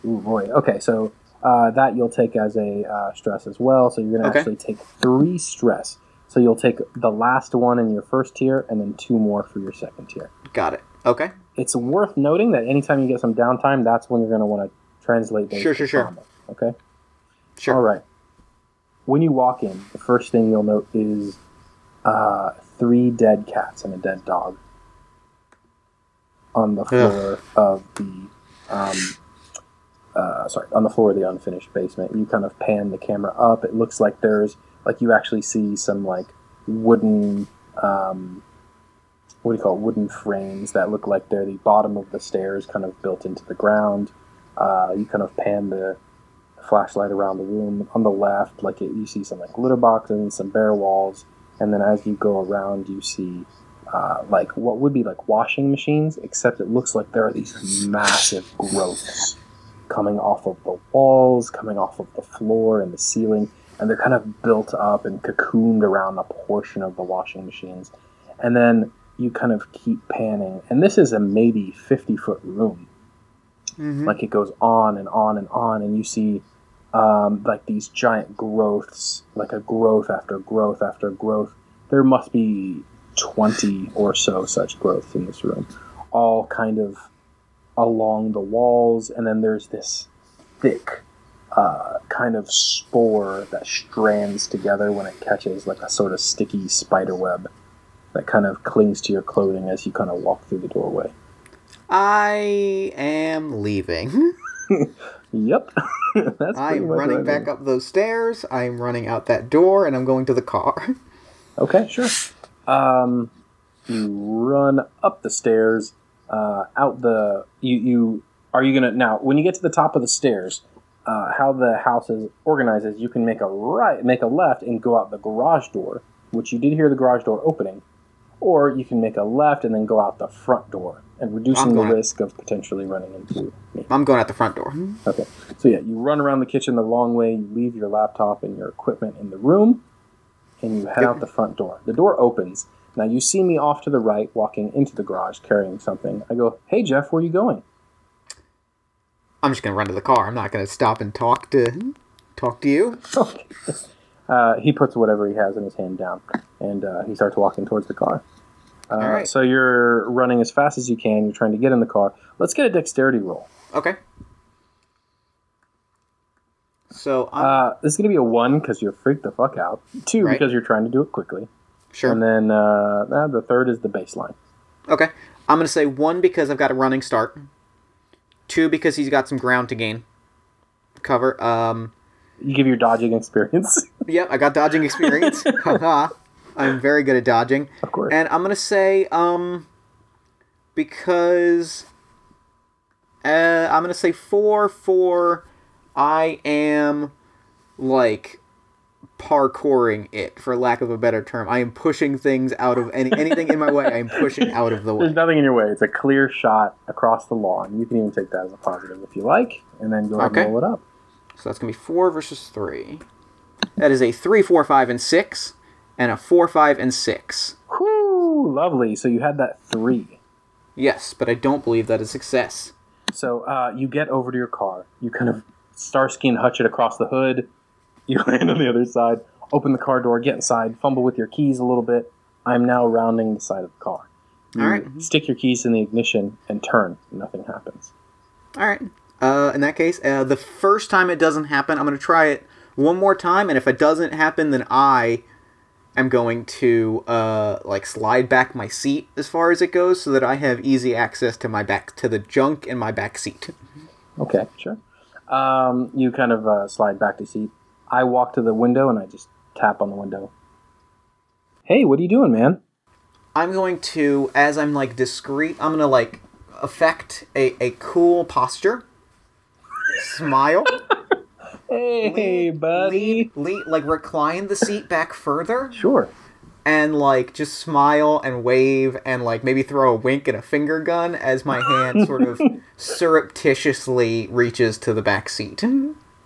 Ooh, boy. Okay, so uh, that you'll take as a uh, stress as well. So you're going to Okay. actually take three stress. So you'll take the last one in your first tier and then two more for your second tier. Got it. Okay. It's worth noting that anytime you get some downtime, that's when you're going to want to translate Sure, sure, sure. Okay? Sure. All right. When you walk in, the first thing you'll note is uh, three dead cats and a dead dog on the floor of the um, uh, sorry on the floor of the unfinished basement. You kind of pan the camera up. It looks like there's like you actually see some like wooden um, what do you call it? Wooden frames that look like they're the bottom of the stairs, kind of built into the ground. Uh, you kind of pan the flashlight around the room. On the left, like it, you see some like litter boxes, and some bare walls, and then as you go around, you see uh, like what would be like washing machines, except it looks like there are these massive growths coming off of the walls, coming off of the floor and the ceiling, and they're kind of built up and cocooned around a portion of the washing machines. And then you kind of keep panning, and this is a maybe 50 foot room. Mhm. like it goes on and on and on and you see um, like these giant growths like a growth after growth after growth. There must be 20 or so such growths in this room all kind of along the walls and then there's this thick uh, kind of spore that strands together when it catches like a sort of sticky spider web that kind of clings to your clothing as you kind of walk through the doorway I am leaving. yep that's I'm running back up those stairs. I'm running out that door, and I'm going to the car. Okay, sure. Um, you run up the stairs, uh, out the. You you are you gonna now when you get to the top of the stairs? Uh, how the house is organized is you can make a right, make a left, and go out the garage door, which you did hear the garage door opening, or you can make a left and then go out the front door, and reducing the risk of potentially running into me. I'm going out the front door. Okay. So yeah, you run around the kitchen the long way, you leave your laptop and your equipment in the room, and you head out the front door. The door opens. Now you see me off to the right walking into the garage carrying something. I go, "Hey Jeff, where are you going?" I'm just gonna run to the car. I'm not gonna stop and talk to talk to you. Okay. Uh, he puts whatever he has in his hand down, and uh, he starts walking towards the car. Uh, All right. So you're running as fast as you can. You're trying to get in the car. Let's get a dexterity roll. Okay. So I'm, Uh, this is gonna be a one because you're freaked the fuck out. Two Right. because you're trying to do it quickly, sure. and then uh, uh, the third is the baseline. Okay. I'm going to say one because I've got a running start. Two because he's got some ground to gain. Cover. Um, You give your dodging experience, yep, I got dodging experience. I'm very good at dodging. of course. And I'm going to say um because uh, I'm going to say 4 for I am like parkouring it for lack of a better term. I am pushing things out of any anything in my way. I am pushing out of the way. There's nothing in your way. It's a clear shot across the lawn. You can even take that as a positive if you like, and then go ahead Okay. and roll it up. So that's gonna be four versus three. That is a three, four, five, and six, and a four, five, and six. Whoo, lovely. So you had that three. Yes, but I don't believe that is success. So uh, you get over to your car. You kind of Starsky and Hutch it across the hood. You land on the other side. Open the car door. Get inside. Fumble with your keys a little bit. I'm now rounding the side of the car. You All right. Stick your keys in the ignition and turn. Nothing happens. All right. Uh, in that case, uh, the first time it doesn't happen, I'm gonna try it one more time, and if it doesn't happen, then I am going to uh, like slide back my seat as far as it goes, so that I have easy access to my back to the junk in my back seat. Okay, sure. Um, you kind of uh, slide back to seat. I walk to the window and I just tap on the window. Hey, what are you doing, man? I'm going to, as I'm like discreet, I'm gonna like affect a, a cool posture, smile, Hey, buddy. lead, lead, like recline the seat back further, Sure. and like just smile and wave and like maybe throw a wink and a finger gun as my hand sort of surreptitiously reaches to the back seat.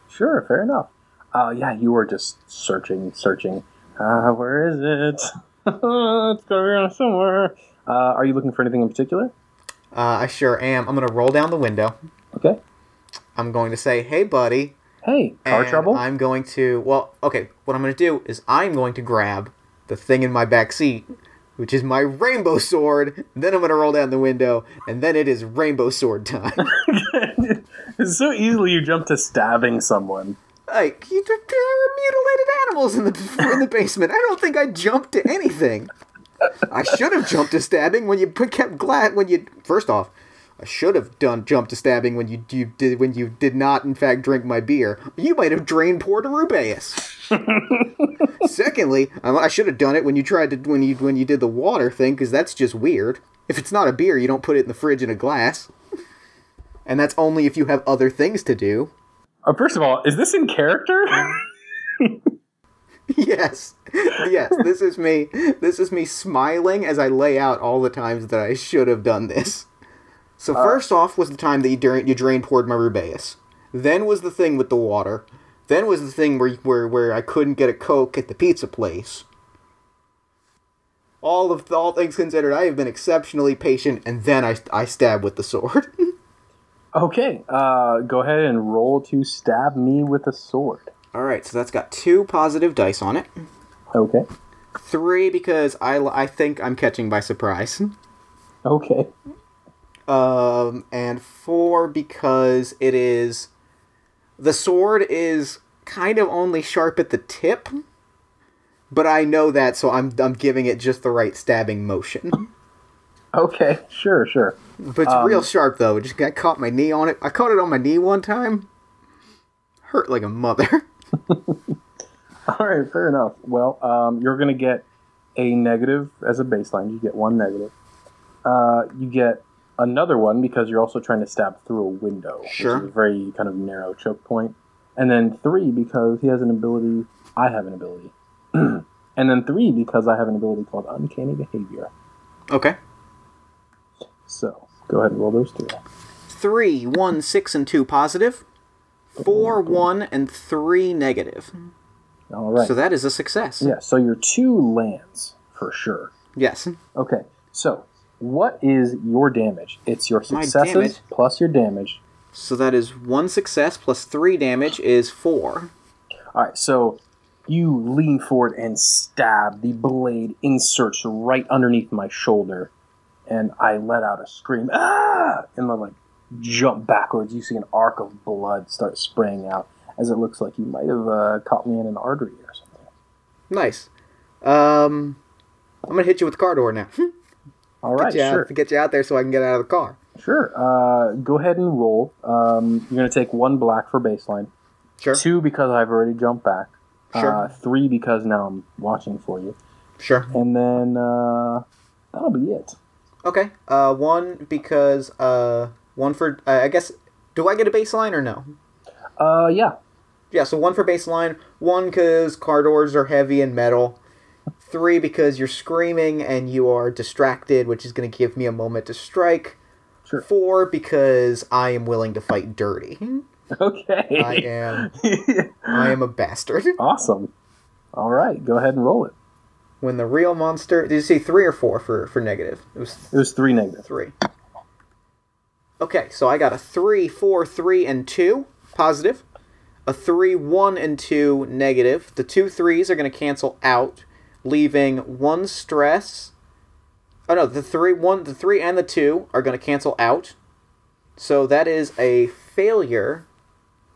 Sure, fair enough. Uh, yeah, you were just searching, searching. Uh, where is it? it's be around somewhere. Uh, are you looking for anything in particular? Uh, I sure am. I'm gonna roll down the window. Okay. I'm going to say, "Hey, buddy." Hey, car trouble? I'm going to well, okay. What I'm going to do is I'm going to grab the thing in my back seat, which is my rainbow sword. Then I'm going to roll down the window, and then it is rainbow sword time. so easily you jump to stabbing someone. like you, there are mutilated animals in the in the basement. I don't think I jumped to anything. I should have jumped to stabbing when you kept glad when you first off. I should have done jumped to stabbing when you, you did when you did not in fact drink my beer. You might have drained Porto Rubaeus. Secondly, I, I should have done it when you tried to when you when you did the water thing because that's just weird. If it's not a beer, you don't put it in the fridge in a glass. And that's only if you have other things to do. Uh, first of all, is this in character? yes yes this is me this is me smiling as i lay out all the times that i should have done this so first off was the time that you, dra- you drained poured my Rubaeus then was the thing with the water then was the thing where, where where i couldn't get a coke at the pizza place all of all things considered i have been exceptionally patient and then i, I stab with the sword okay, uh, go ahead and roll to stab me with a sword. all right so that's got two positive dice on it Okay. three because i, I think i'm catching by surprise Okay. Um, and four because it is the sword is kind of only sharp at the tip, but I know that, so I'm I'm giving it just the right stabbing motion. Okay. Sure, sure. But it's Um, real sharp though. It just got caught my knee on it. I caught it on my knee one time. Hurt like a mother. All right, fair enough. Well, um, you're going to get a negative as a baseline. You get one negative. Uh, you get another one because you're also trying to stab through a window, Sure. which is a very kind of narrow choke point. And then three because he has an ability. I have an ability. and then three because I have an ability called Uncanny Behavior. Okay. So go ahead and roll those two. Three, one, six, and two positive. Four, one, and three negative. Mm-hmm. All right. So that is a success. yeah. So your two lands for sure. Yes. Okay, so what is your damage? It's your successes plus your damage. So that is one success plus three damage is four. All right, so you lean forward and stab. The blade inserts right underneath my shoulder, and I let out a scream. Ah! And then like jump backwards. You see an arc of blood start spraying out as it looks like you might have uh, caught me in an artery or something. Nice. Um, I'm gonna hit you with the car door now. All right, get you sure. out, get you out there so I can get out of the car. Sure. Uh, go ahead and roll. Um, you're going to take one black for baseline, Sure. two because I've already jumped back, Sure. uh, three because now I'm watching for you, Sure. and then uh, that'll be it. Okay. Uh, one because uh, one for uh, I guess. Do I get a baseline or no? Uh, yeah. Yeah. So one for baseline. One because car doors are heavy and metal. Three because you're screaming and you are distracted, which is going to give me a moment to strike. Sure. Four because I am willing to fight dirty. Okay. I am. I am a bastard. awesome. All right, go ahead and roll it. When the real monster. Did you say three or four for for negative? It was It was three negative. three. Okay, so I got a three, four, three, and two positive. A three, one, and two negative. The two threes are going to cancel out, leaving one stress. Oh no, the three, one, the three, and the two are going to cancel out. So that is a failure.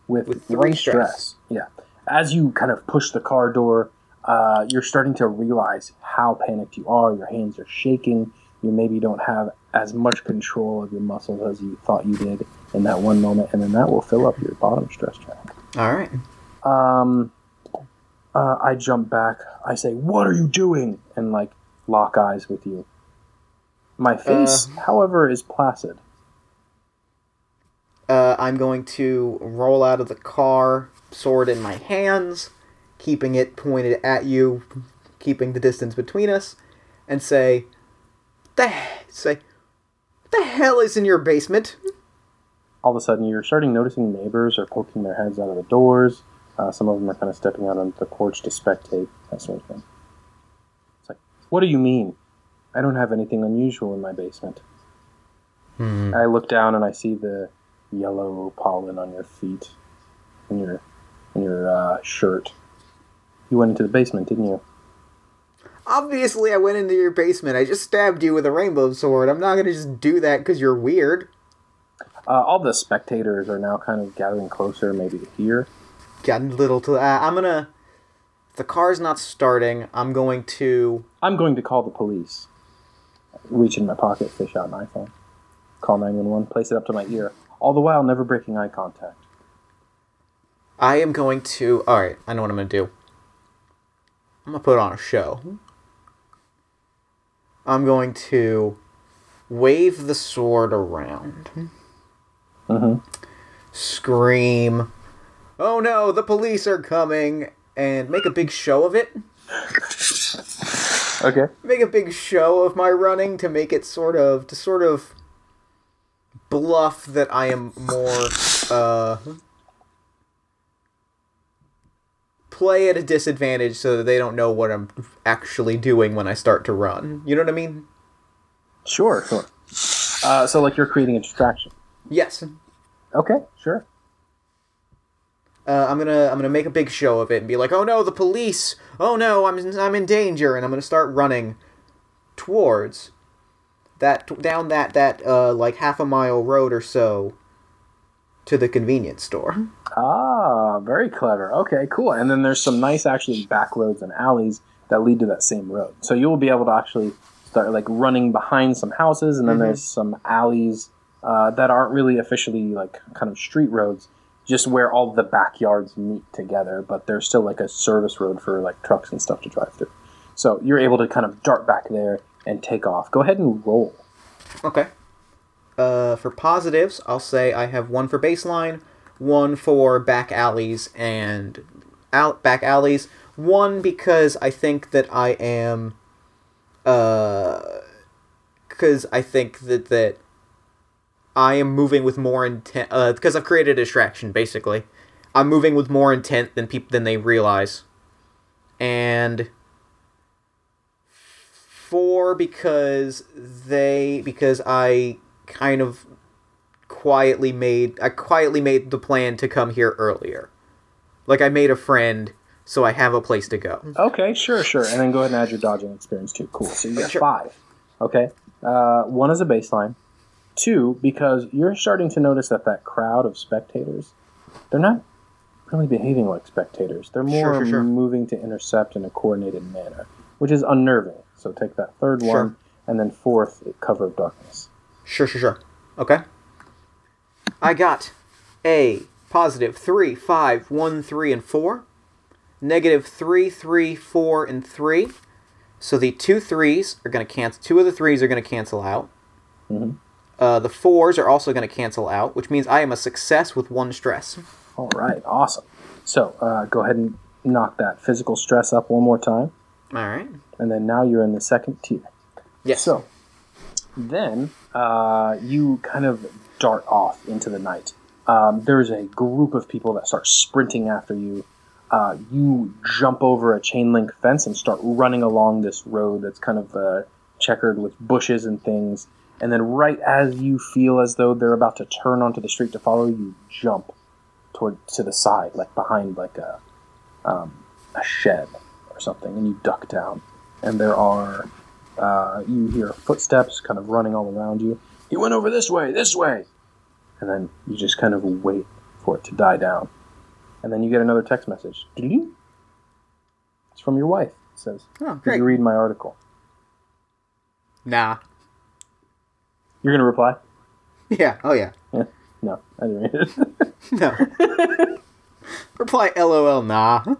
with, With three stress. stress. Yeah. As you kind of push the car door, uh, you're starting to realize how panicked you are. Your hands are shaking. You maybe don't have as much control of your muscles as you thought you did in that one moment, and then that will fill up your bottom stress track. All right. Um, uh, I jump back. I say, "What are you doing?" and like lock eyes with you. My face, however, is placid. Uh, I'm going to roll out of the car, sword in my hands, keeping it pointed at you, keeping the distance between us, and say, "The say, what the hell is in your basement?" all of a sudden you're starting noticing neighbors are poking their heads out of the doors. Uh, some of them are kind of stepping out onto the porch to spectate, that sort of thing. It's like, what do you mean? I don't have anything unusual in my basement. Hmm. I look down and I see the yellow pollen on your feet and your and your uh, shirt. You went into the basement, didn't you? Obviously, I went into your basement. I just stabbed you with a rainbow sword. I'm not gonna just do that because you're weird. Uh, all the spectators are now kind of gathering closer, maybe to hear. Got little to. Uh, I'm gonna. The car's not starting. I'm going to. I'm going to call the police. Reach in my pocket, fish out an iPhone. Call 911, place it up to my ear, all the while never breaking eye contact. I am going to. All right, I know what I'm going to do. I'm to put on a show. I'm going to wave the sword around, Mm-hmm. scream, "Oh no, the police are coming!" and make a big show of it. Okay. Make a big show of my running to make it sort of to sort of bluff that I am more uh play at a disadvantage so that they don't know what I'm actually doing when I start to run. You know what I mean? Sure, sure. Uh, so, like, you're creating a distraction. Yes. Okay, sure. Uh, I'm gonna I'm gonna make a big show of it and be like, oh no, the police! Oh no, I'm I'm in danger, and I'm gonna start running towards that down that that uh like half a mile road or so to the convenience store. Ah, very clever. Okay, cool. And then there's some nice, actually, back roads and alleys that lead to that same road. So you'll be able to actually start like running behind some houses, and then Mhm. there's some alleys uh, that aren't really officially like kind of street roads, just where all the backyards meet together. But there's still like a service road for like trucks and stuff to drive through. So you're able to kind of dart back there and take off. Go ahead and roll. Okay. Uh, for positives, I'll say I have one for baseline, one for back alleys and out back alleys. One because I think that I am, uh, because I think that that I am moving with more intent. Uh, because I've created a distraction. Basically, I'm moving with more intent than people than they realize, and four because they because I kind of quietly made I quietly made the plan to come here earlier. Like I made a friend, so I have a place to go. Okay, sure, sure. And then go ahead and add your dodging experience too. Cool. So you get Sure. five. Okay. Uh, one is a baseline. Two, because you're starting to notice that that crowd of spectators, they're not really behaving like spectators. They're more sure, sure. moving to intercept in a coordinated manner, which is unnerving. So take that third Sure. one, and then fourth, cover of darkness. Sure, sure, sure. Okay. I got a positive 3, 5, 1, 3, and 4. Negative 3, 3, 4, and 3. So the two threes are going to cancel. Two of the threes are going to cancel out. Mhm. Uh, the fours are also going to cancel out, which means I am a success with one stress. All right, awesome. So uh, go ahead and knock that physical stress up one more time, All right. and then now you're in the second tier. Yes. So then uh, you kind of dart off into the night. Um, there's a group of people that start sprinting after you. Uh, you jump over a chain link fence and start running along this road that's kind of uh, checkered with bushes and things. And then, right as you feel as though they're about to turn onto the street to follow, you jump toward to the side, like behind like a um, a shed or something, and you duck down. And there are uh, you hear footsteps kind of running all around you. He went over this way, this way. And then you just kind of wait for it to die down. And then you get another text message. Ding. It's from your wife. It says, Oh, Did you read my article? Nah. You're going to reply? Yeah. Oh, yeah. yeah. No, I didn't read it. No. Reply LOL, nah.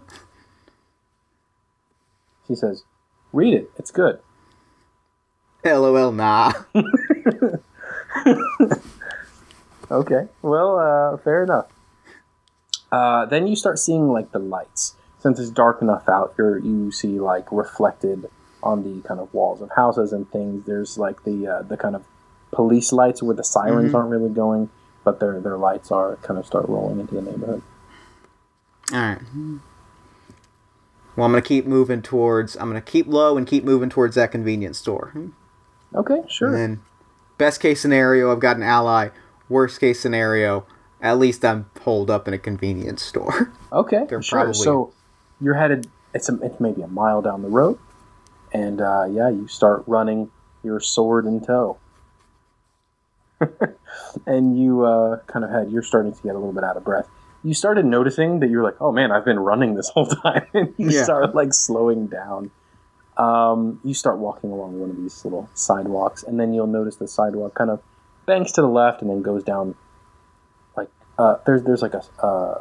she says, Read it. It's good. LOL, nah. Okay. Well, uh, fair enough. Uh, then you start seeing like the lights. Since it's dark enough out, you you see like reflected on the kind of walls of houses and things. There's like the uh, the kind of police lights where the sirens Mhm. aren't really going, but their their lights are kind of start rolling into the neighborhood. Alright. Well, I'm gonna keep moving towards. I'm gonna keep low and keep moving towards that convenience store. Okay, sure. And then, best case scenario, I've got an ally. Worst case scenario, at least I'm holed up in a convenience store. Okay, They're sure. probably- So you're headed. It's a, it's maybe a mile down the road, and uh, yeah, you start running your sword in tow, and you uh, kind of had. You're starting to get a little bit out of breath. You started noticing that you're like, oh man, I've been running this whole time, and you Yeah. start like slowing down. Um, you start walking along one of these little sidewalks, and then you'll notice the sidewalk kind of banks to the left and then goes down. Like uh, there's there's like a uh,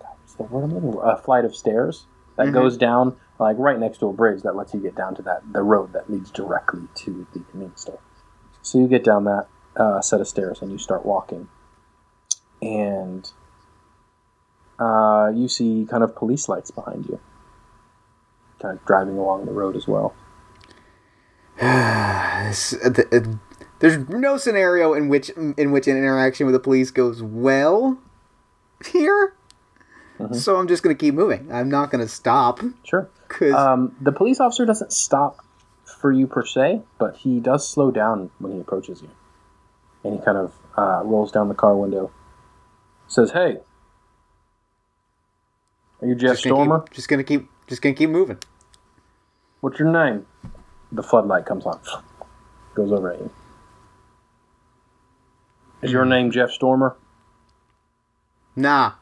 what's the word I'm looking for? A flight of stairs that Mhm. goes down like right next to a bridge that lets you get down to that the road that leads directly to the convenience store. So you get down that uh, set of stairs and you start walking, and uh, you see kind of police lights behind you, kind of driving along the road as well. Uh, uh, There's no scenario in which in which an interaction with the police goes well here. Mhm. So I'm just gonna keep moving. I'm not gonna stop Sure. because Um, the police officer doesn't stop for you per se, but he does slow down when he approaches you. And he kind of uh, rolls down the car window, says, "Hey, are you Jeff just Stormer? keep, just gonna keep just gonna keep moving. What's your name?" The floodlight comes on, goes over at you. Is your name Jeff Stormer? Nah,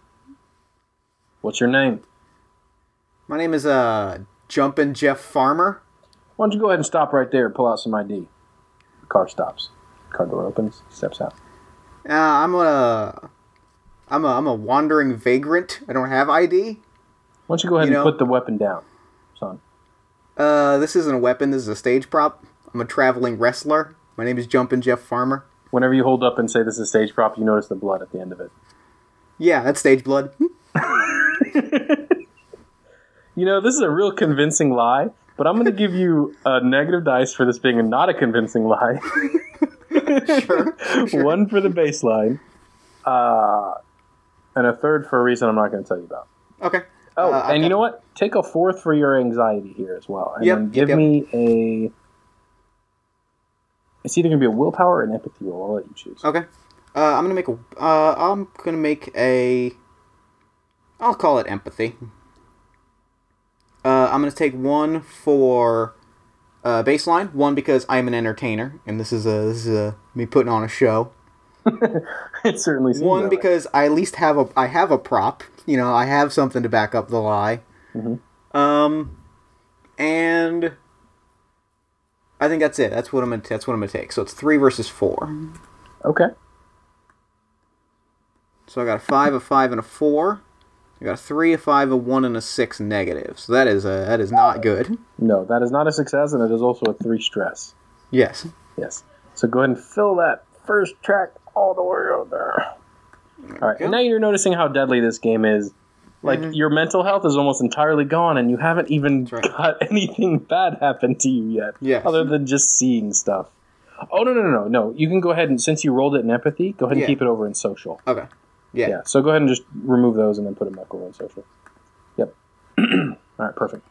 What's your name? my name is uh Jumpin' Jeff Farmer. Why don't you go ahead and stop right there and pull out some ID? The car stops. Car door opens. Steps out. Uh, I'm a I'm a I'm a wandering vagrant. I don't have ID. Why don't you go ahead You and know- put the weapon down, son? Uh, this isn't a weapon. This is a stage prop. I'm a traveling wrestler. My name is Jumpin' Jeff Farmer. Whenever you hold up and say this is a stage prop, you notice the blood at the end of it. Yeah, that's stage blood. You know, this is a real convincing lie, but I'm going to give you a negative dice for this being not a convincing lie. Sure, One for the baseline, uh, and a third for a reason I'm not going to tell you about. okay. Oh, Uh, and you know what? Take a fourth for your anxiety here as well. And Yep, then give yep. me a. It's either going to be a willpower or an empathy roll. I'll let you choose. Okay. Uh, I'm gonna make a. Uh, I'm gonna make a. I'll call it empathy. Uh, I'm gonna take one for uh, baseline. One because I'm an entertainer, and this is a this is a me putting on a show. it certainly seems One that way. because I at least have a I have a prop. You know, I have something to back up the lie. Mhm. Um, and I think that's it. That's what I'm gonna. That's what I'm gonna take. So it's three versus four. Okay. So I got a five, a five, and a four. I got a three, a five, a one, and a six negative. So that is a that is not good. No, that is not a success, and it is also a three stress. Yes. Yes. So go ahead and fill that first track all the way out there. All right. And now you're noticing how deadly this game is. Like Mhm. your mental health is almost entirely gone, and you haven't even right. got anything bad happen to you yet, Yes. other than just seeing stuff. Oh no no no no no! You can go ahead and since you rolled it in empathy, go ahead and Yeah. keep it over in social. Okay. Yeah. Yeah. So go ahead and just remove those and then put them back over on social. Yep. All right. Perfect.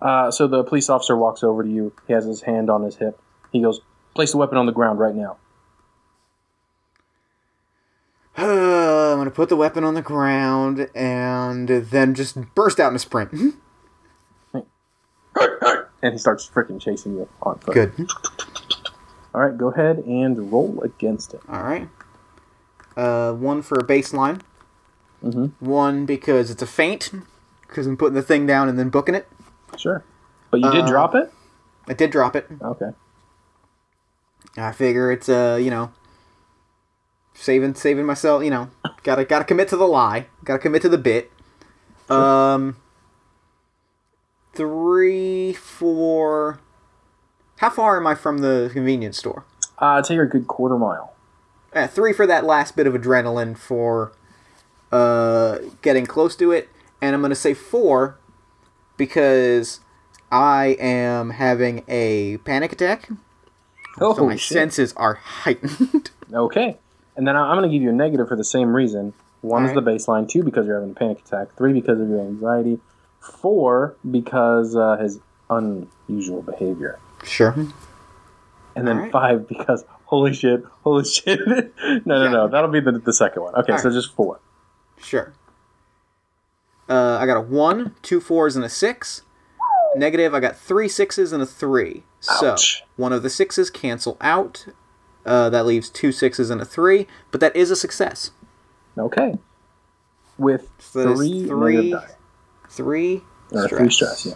Uh, so the police officer walks over to you. He has his hand on his hip. He goes, "Place the weapon on the ground right now." I'm gonna put the weapon on the ground and then just burst out in a sprint. And he starts freaking chasing you on foot. Good. All right. Go ahead and roll against it. All right. Uh, one for a baseline. Mm-hmm. One because it's a feint, because I'm putting the thing down and then booking it. Sure. But you did Uh, drop it. I did drop it. Okay. I figure it's uh, you know, saving saving myself. You know, gotta gotta commit to the lie. Gotta commit to the bit. Um, three, four. How far am I from the convenience store? Uh, take a good quarter mile. Uh, three for that last bit of adrenaline for uh, getting close to it, and I'm gonna say four because I am having a panic attack. Oh, so my shit. senses are heightened. Okay. And then I'm going to give you a negative for the same reason. One is the baseline. Two, because you're having a panic attack. Three, because of your anxiety. Four, because uh, his unusual behavior. sure. And then Alright. five, because holy shit, holy shit. no, no, Yeah. no. That'll be the, the second one. Okay, so Alright. just four. Sure. Uh, I got a one, two fours, and a six. Negative, I got three sixes and a three. Ouch. So one of the sixes cancel out. Uh, that leaves two sixes and a three, but that is a success. Okay. With So three, three. Three Or three stress, yeah.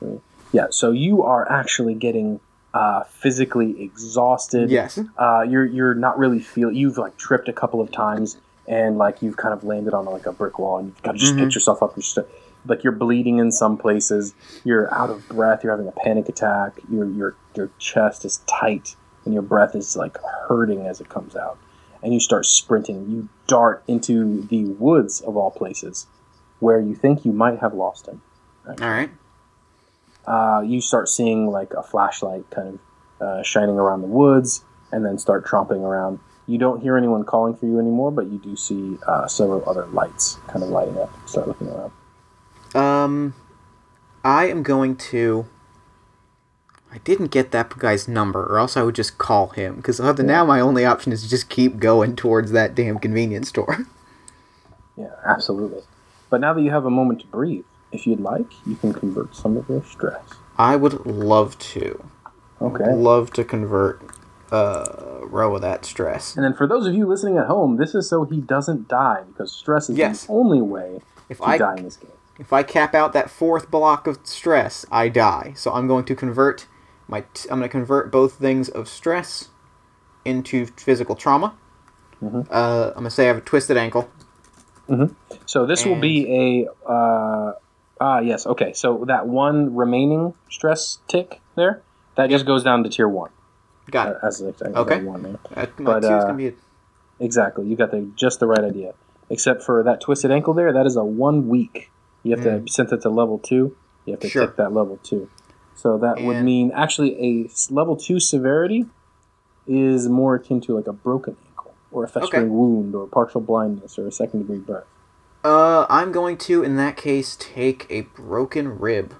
Three. Yeah, so you are actually getting uh, physically exhausted. Yes. Uh, you're you're not really feel. You've like tripped a couple of times, and like you've kind of landed on like a brick wall, and you've got to just Mhm. pick yourself up and just like you're bleeding in some places. You're out of breath. You're having a panic attack. Your your your chest is tight, and your breath is like hurting as it comes out. And you start sprinting. You dart into the woods of all places, where you think you might have lost him. All right. Uh, you start seeing like a flashlight kind of uh, shining around the woods, and then start tromping around. You don't hear anyone calling for you anymore, but you do see uh, several other lights kind of lighting up. Start looking around. Um, I am going to. I didn't get that guy's number, or else I would just call him. Because now my only option is to just keep going towards that damn convenience store. Yeah, absolutely. But now that you have a moment to breathe, if you'd like, you can convert some of your stress. I would love to. Okay. Love to convert uh, row of that stress. And then for those of you listening at home, this is so he doesn't die because stress is Yes. the only way If to I die in this game. if I cap out that fourth block of stress, I die. So I'm going to convert my t- I'm going to convert both things of stress into physical trauma. Mhm. Uh, I'm going to say I have a twisted ankle. So this will be a uh, ah yes okay. So that one remaining stress tick there that just goes down to tier one. Got it. Uh, As like, Okay. one there. Uh, but, two's uh, gonna be a, Exactly. You got the just the right idea. Except for that twisted ankle there, that is a one week. You have to since it's a level two, you have to Mm. Sure. tick that level two. So that would mean actually a level two severity is more akin to like a broken ankle or a festering Okay. wound or partial blindness or a second degree burn. Uh, I'm going to in that case take a broken rib.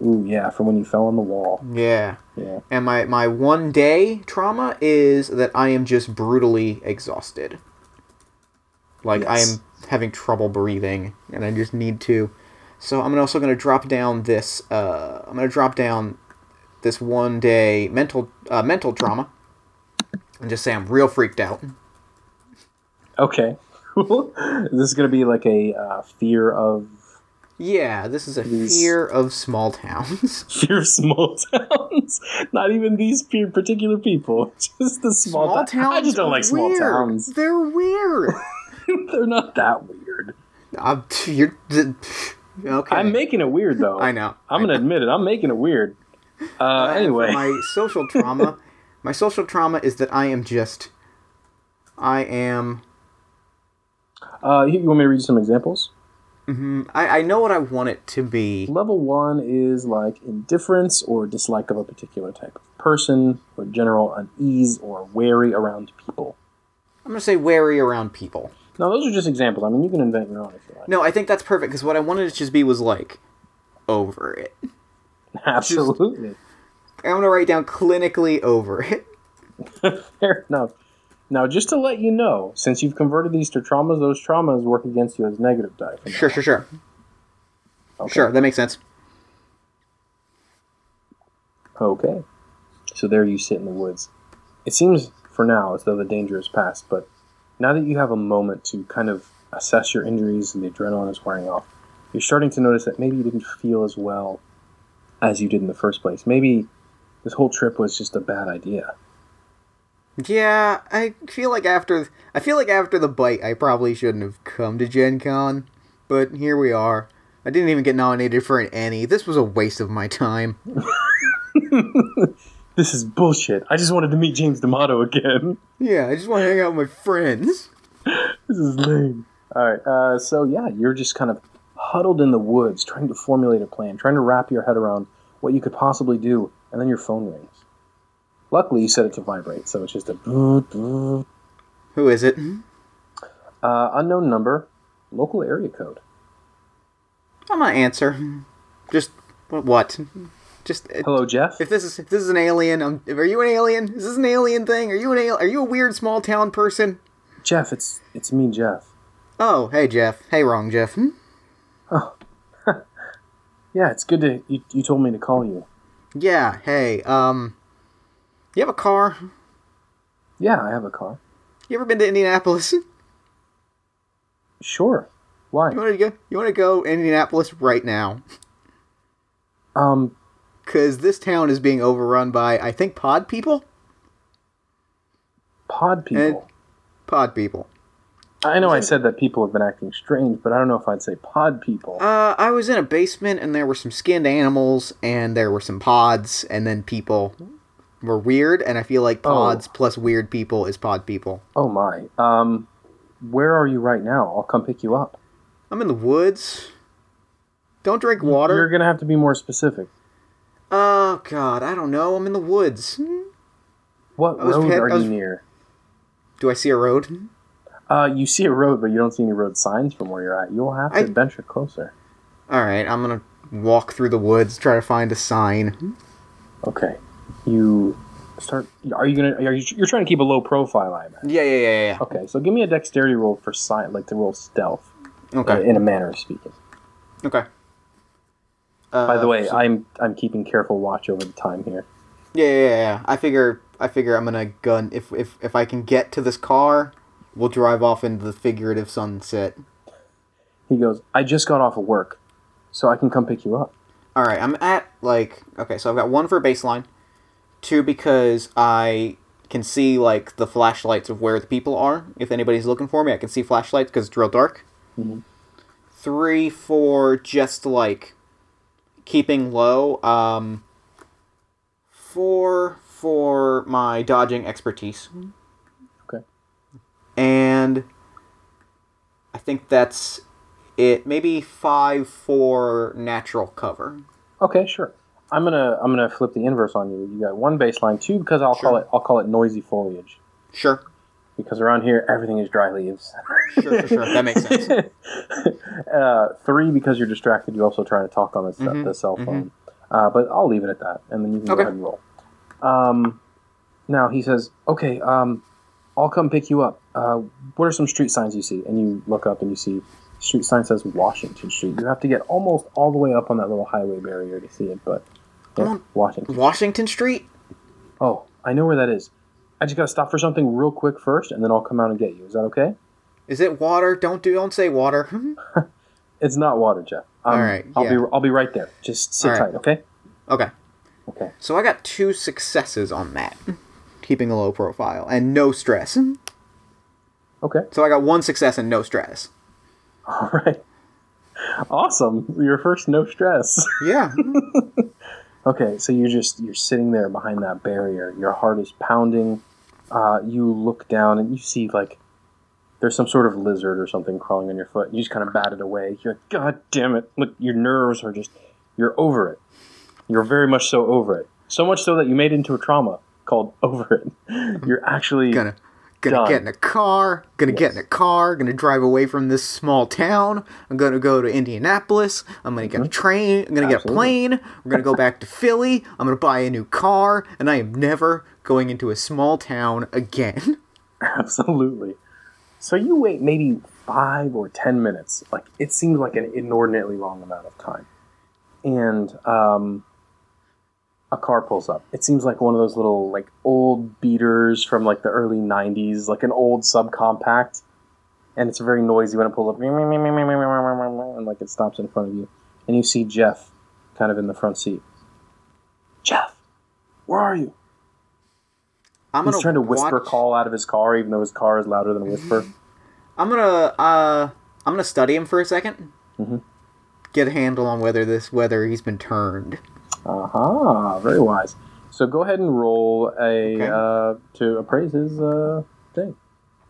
Ooh yeah, from when you fell on the wall. Yeah. Yeah. And my my one day trauma is that I am just brutally exhausted. Like I am having trouble breathing, and I just need to. So I'm also going to drop down this. Uh, I'm going to drop down this one day mental uh, mental trauma, and just say I'm real freaked out. Okay. Is this going to be like a uh, fear of Yeah, this is a These- fear of small towns. fear of small towns? Not even these particular people, just the small, ta- I just don't like small towns. They're weird. They're not that weird. I'm, you're okay. I'm making it weird though. I know. I'm I gonna admit it. I'm making it weird. Uh, Uh, anyway, my social trauma, my social trauma is that I am just, I am. Uh, you you want me to read you some examples? mhm, I, I know what I want it to be. Level one is like indifference or dislike of a particular type of person, or general unease or wary around people. I'm gonna say wary around people. Now, those are just examples. I mean, you can invent your own if you like. No, I think that's perfect because what I wanted it to just be was like, over it. Absolutely. I'm gonna write down clinically over it. Fair enough. Now, just to let you know, since you've converted these to traumas, those traumas work against you as negative die. Sure, sure, sure. Okay. sure. That makes sense. Okay. So there you sit in the woods. It seems for now as though the danger is past, but now that you have a moment to kind of assess your injuries and the adrenaline is wearing off, you're starting to notice that maybe you didn't feel as well as you did in the first place. Maybe this whole trip was just a bad idea. Yeah, I feel like after I feel like after the bite, I probably shouldn't have come to Gen Con, but here we are. I didn't even get nominated for an ENnie. This was a waste of my time. This is bullshit. I just wanted to meet James D'Amato again. Yeah, I just want to hang out with my friends. this is lame. All right. Uh, so yeah, you're just kind of huddled in the woods, trying to formulate a plan, trying to wrap your head around what you could possibly do, and then your phone rings. Luckily, you set it to vibrate, so it's just a. Who is it? Uh, unknown number, local area code. I'm gonna answer. Just what? Just uh, Hello, Jeff. if this is if this is an alien, um, are you an alien? Is this an alien thing? Are you an al- Are you a weird small town person? Jeff, it's it's me, Jeff. Oh, hey Jeff. Hey, wrong Jeff. Hmm? Oh, yeah, it's good to you. You told me to call you. Yeah. Hey. Um. You have a car? Yeah, I have a car. You ever been to Indianapolis? Sure. Why? You want to go? You want to go Indianapolis right now? Um, Because this town is being overrun by, I think, pod people. pod people. And- Pod people. I know I said that people have been acting strange, but I don't know if I'd say pod people. Uh, I was in a basement and there were some skinned animals and there were some pods and then people were weird and I feel like Oh. pods plus weird people is pod people. Oh my. Um, where are you right now? I'll come pick you up. I'm in the woods. Don't drink water. You're gonna have to be more specific. Oh god, I don't know. I'm in the woods. What road pet- are was- you near? Do I see a road? Uh, you see a road, but you don't see any road signs from where you're at. You'll have to I- venture closer. All right, I'm gonna walk through the woods, try to find a sign. Okay. You start. Are you gonna? Are you? You're trying to keep a low profile, I imagine. Yeah, yeah, yeah, yeah. Okay, so give me a dexterity roll for sign, like the roll stealth. Okay, in a manner of speaking. okay. Uh, By the way, so- I'm I'm keeping careful watch over the time here. Yeah, yeah, yeah, yeah. I figure I figure I'm gonna gun if if if I can get to this car, we'll drive off into the figurative sunset. He goes, I just got off of work, so I can come pick you up. All right, I'm at like okay, so I've got one for baseline, two because I can see like the flashlights of where the people are. If anybody's looking for me, I can see flashlights because it's real dark. Mhm. Three for just like keeping low. Um, four for my dodging expertise. Okay. And I think that's it. Maybe five for natural cover. Okay, sure. I'm gonna I'm gonna flip the inverse on you. You got one baseline, two because I'll call it I'll call it noisy foliage Sure. because around here everything is dry leaves. Sure, sure, sure. That makes sense. uh, three because you're distracted. You're also trying to talk on the, Mhm, the cell mhm. phone. Uh, but I'll leave it at that, and then you can Okay. go ahead and roll. Um, now he says, "Okay, um, I'll come pick you up. Uh, what are some street signs you see?" And you look up and you see street sign says Washington Street. You have to get almost all the way up on that little highway barrier to see it, but yeah, Come on. Washington. Washington Street? Oh, I know where that is. I just gotta stop for something real quick first, and then I'll come out and get you. Is that okay? Is it water? Don't do. Don't say water. It's not water, Jeff. Um, All right, I'll yeah. be I'll be right there. Just sit All right. tight, okay? okay. Okay. So I got two successes on that, keeping a low profile and no stress. Okay. So I got one success and no stress. All right. Awesome. Your first no stress. Yeah. Okay, so you're just you're sitting there behind that barrier. Your heart is pounding. Uh, you look down and you see like there's some sort of lizard or something crawling on your foot. You just kind of bat it away. You're like, God damn it! Look, your nerves are just you're over it. You're very much so over it. So much so that you made it into a trauma called over it. You're actually gonna gonna Done. get in a car. Gonna get in a car. Gonna drive away from this small town. I'm gonna go to Indianapolis. I'm gonna get a train. I'm gonna get a plane. We're gonna go back to Philly. I'm gonna buy a new car, and I am never going into a small town again. Absolutely. So you wait maybe five or ten minutes. Like it seems like an inordinately long amount of time. And um, a car pulls up. It seems like one of those little like old beaters from like the early '90s, like an old subcompact. And it's very noisy when it pulls up, and like it stops in front of you. And you see Jeff, kind of in the front seat. Jeff, where are you? I'm He's trying to whisper watch- call out of his car, even though his car is louder than a whisper. I'm gonna uh I'm gonna study him for a 2nd Mhm. Get a handle on whether this whether he's been turned. Aha, very wise. So go ahead and roll a Okay. uh, to appraise his uh, thing.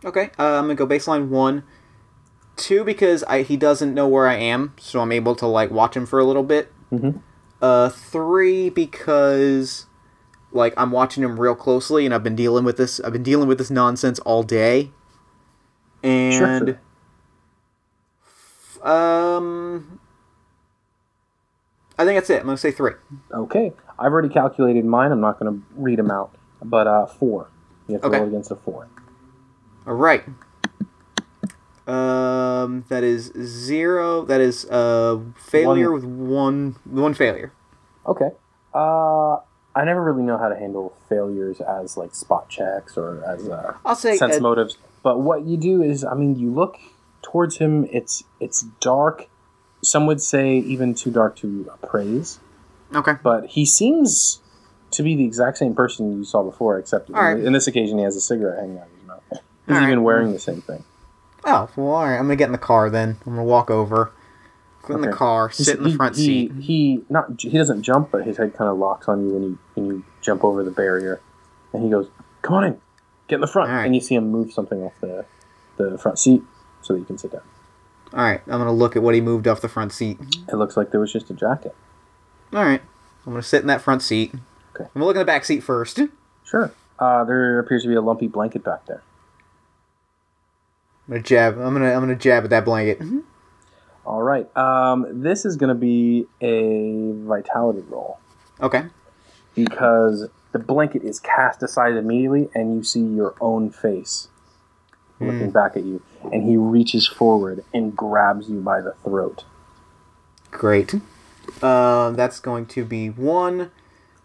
Okay, uh, I'm gonna go baseline one, two because I he doesn't know where I am, so I'm able to like watch him for a little bit. Mhm. Uh, three because like I'm watching him real closely, and I've been dealing with this. I've been dealing with this nonsense all day, and um, I think that's it. I'm gonna say three. Okay, I've already calculated mine. I'm not going to read them out, but uh, four. You have to Okay. roll against a four. All right. Um, that is zero. That is uh failure One. with one one failure. Okay. Uh, I never really know how to handle failures as like spot checks or as uh, I'll say sense uh, motives. But what you do is, I mean, you look towards him. It's it's dark. Some would say even too dark to appraise. okay. but he seems to be the exact same person you saw before, except in, right. in this occasion he has a cigarette hanging out of his mouth. He's All even right. wearing the same thing. Oh well, all right. I'm gonna get in the car then. I'm gonna walk over, get in the car, sit in the front he, seat. He not he doesn't jump, but his head kind of locks on you when you when you jump over the barrier, and he goes, "Come on in, get in the front." Right. And you see him move something off the the front seat so that you can sit down. All right. I'm gonna look at what he moved off the front seat. It looks like there was just a jacket. All right. I'm gonna sit in that front seat. Okay. I'm gonna look in the back seat first. Sure. Uh, there appears to be a lumpy blanket back there. I'm gonna jab. I'm gonna I'm gonna jab at that blanket. All right. Um, this is going to be a vitality roll. Okay. because the blanket is cast aside immediately and you see your own face looking back at you and he reaches forward and grabs you by the throat Great. Uh, that's going to be one.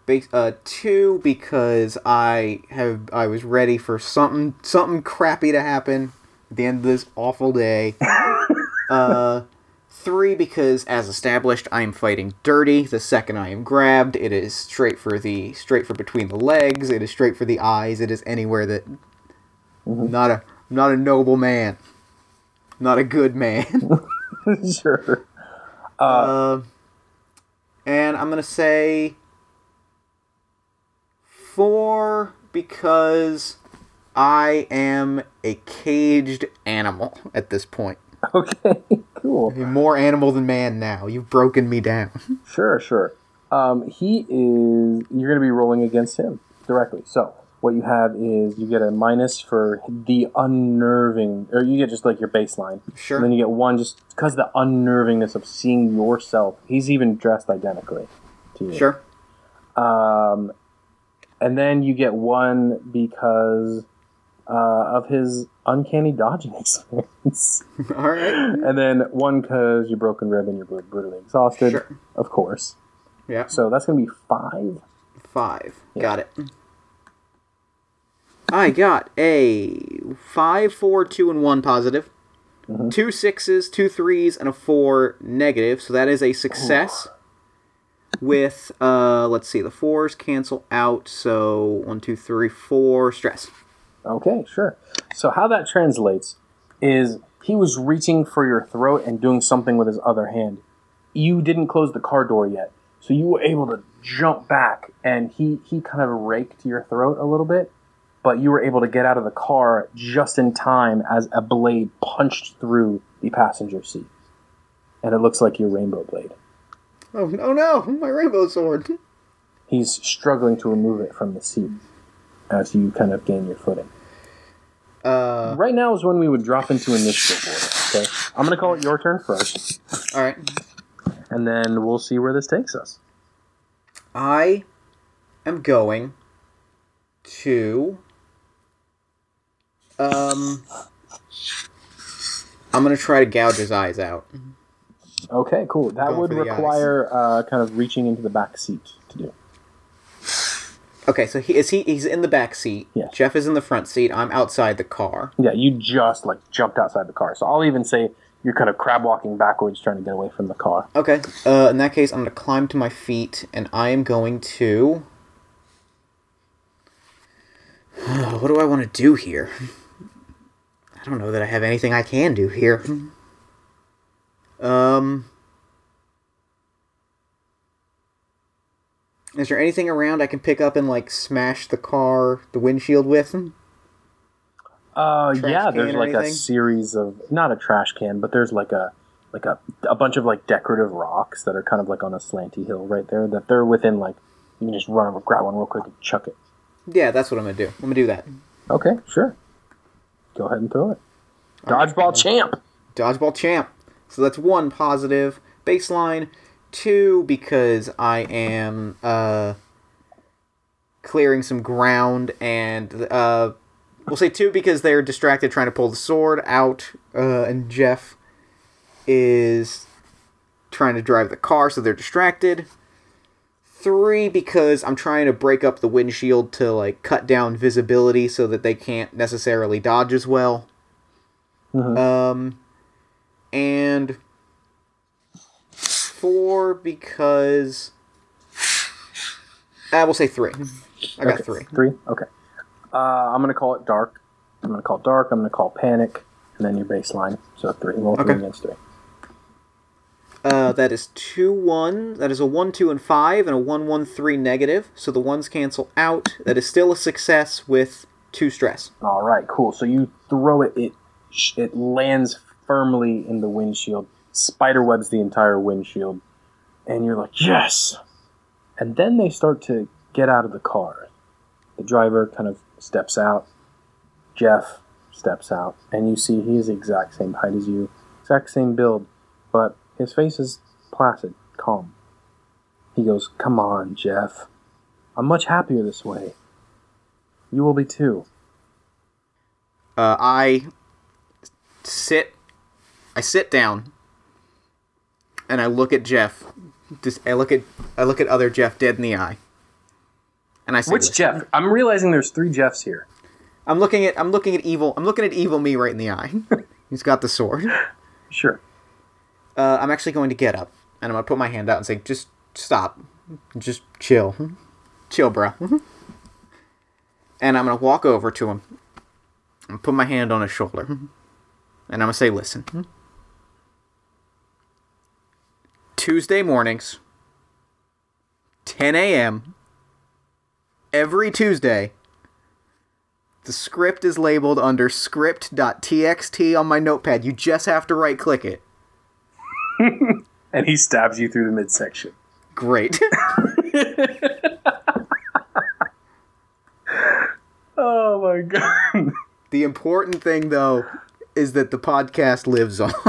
Base, uh, two because I have I was ready for something something crappy to happen at the end of this awful day. uh, three because as established, I am fighting dirty. The second I am grabbed, it is straight for the straight for between the legs. It is straight for the eyes. It is anywhere that not a not a noble man, not a good man. sure uh, Uh, and I'm gonna say four because I am a caged animal at this point. okay cool I'm more animal than man now. You've broken me down. sure sure um, he is you're going to be rolling against him directly so what you have is you get a minus for the unnerving or you get just like your baseline Sure. And then you get one just because the unnervingness of seeing yourself. He's even dressed identically to you. Sure. Um, and then you get one because uh, of his uncanny dodging experience. All right. and then one because you're broken rib and you're brutally exhausted, Sure. of course. Yeah. So that's going to be five. Five. Yeah. Got it. I got a five, four, two, and one positive. Mhm. Two sixes, two threes, and a four negative. So that is a success. With uh, let's see, the fours cancel out. So one, two, three, four. Stress. Okay, sure. So how that translates is he was reaching for your throat and doing something with his other hand. You didn't close the car door yet, so you were able to jump back and he he kind of raked your throat a little bit, but you were able to get out of the car just in time as a blade punched through the passenger seat. And it looks like your rainbow blade. Oh no, no, my rainbow sword. He's struggling to remove it from the seat as you kind of gain your footing. Uh, Right now is when we would drop into initiative order. Okay, I'm gonna call it your turn first, all right. and then we'll see where this takes us. I am going to um I'm gonna try to gouge his eyes out. Okay, cool. That Going would for the eyes. require uh, kind of reaching into the back seat to do. Okay, so he is he he's in the back seat. Yes. Jeff is in the front seat. I'm outside the car. Yeah, you just like jumped outside the car. So I'll even say you're kind of crab walking backwards, trying to get away from the car. Okay. Uh, in that case, I'm gonna climb to my feet, and I am going to. what do I want to do here? I don't know that I have anything I can do here. Um. Is there anything around I can pick up and like smash the car, the windshield with? Uh, Trash yeah, there's like a series of not a trash can, but there's like a like a a bunch of like decorative rocks that are kind of like on a slanty hill right there. That they're within like you can just run over, grab one real quick and chuck it. Yeah, that's what I'm gonna do. I'm gonna do that. Okay, sure. Go ahead and throw it. Dodgeball champ. Dodgeball champ. So that's one positive baseline. Two because I am uh, clearing some ground, and uh, we'll say two because they're distracted trying to pull the sword out, uh, and Jeff is trying to drive the car, so they're distracted. Three because I'm trying to break up the windshield to like cut down visibility so that they can't necessarily dodge as well. Mhm. Um, and four because I will say three. I got Okay, three. Three. Okay. Uh, I'm gonna call it dark. I'm gonna call dark. I'm gonna call panic, and then your baseline. So three. Roll three Okay. against three. Uh, that is two one. That is a one, two, and five, and a one, one, three negative. So the ones cancel out. That is still a success with two stress. All right. Cool. So you throw it. It it lands firmly in the windshield. spider webs the entire windshield, and you're like yes. And then they start to get out of the car. The driver kind of steps out. Jeff steps out, and you see he is the exact same height as you, exact same build, but his face is placid, calm. He goes, Come on, Jeff. I'm much happier this way. You will be too. Uh, I sit. I sit down, and I look at Jeff. Just I look at I look at other Jeff dead in the eye, and I say, Which "Listen." Jeff? I'm realizing there's three Jeffs here. I'm looking at I'm looking at evil. I'm looking at evil me right in the eye. He's got the sword. Sure. Uh, I'm actually going to get up and I'm gonna put my hand out and say, "Just stop, just chill, chill, bro." and I'm gonna walk over to him and put my hand on his shoulder, and I'm gonna say, "Listen, Tuesday mornings, 10 a.m. every Tuesday." The script is labeled under script.txt on my notepad. You just have to right click it. And he stabs you through the midsection. Great. Oh my god. the important thing, though, is that the podcast lives on.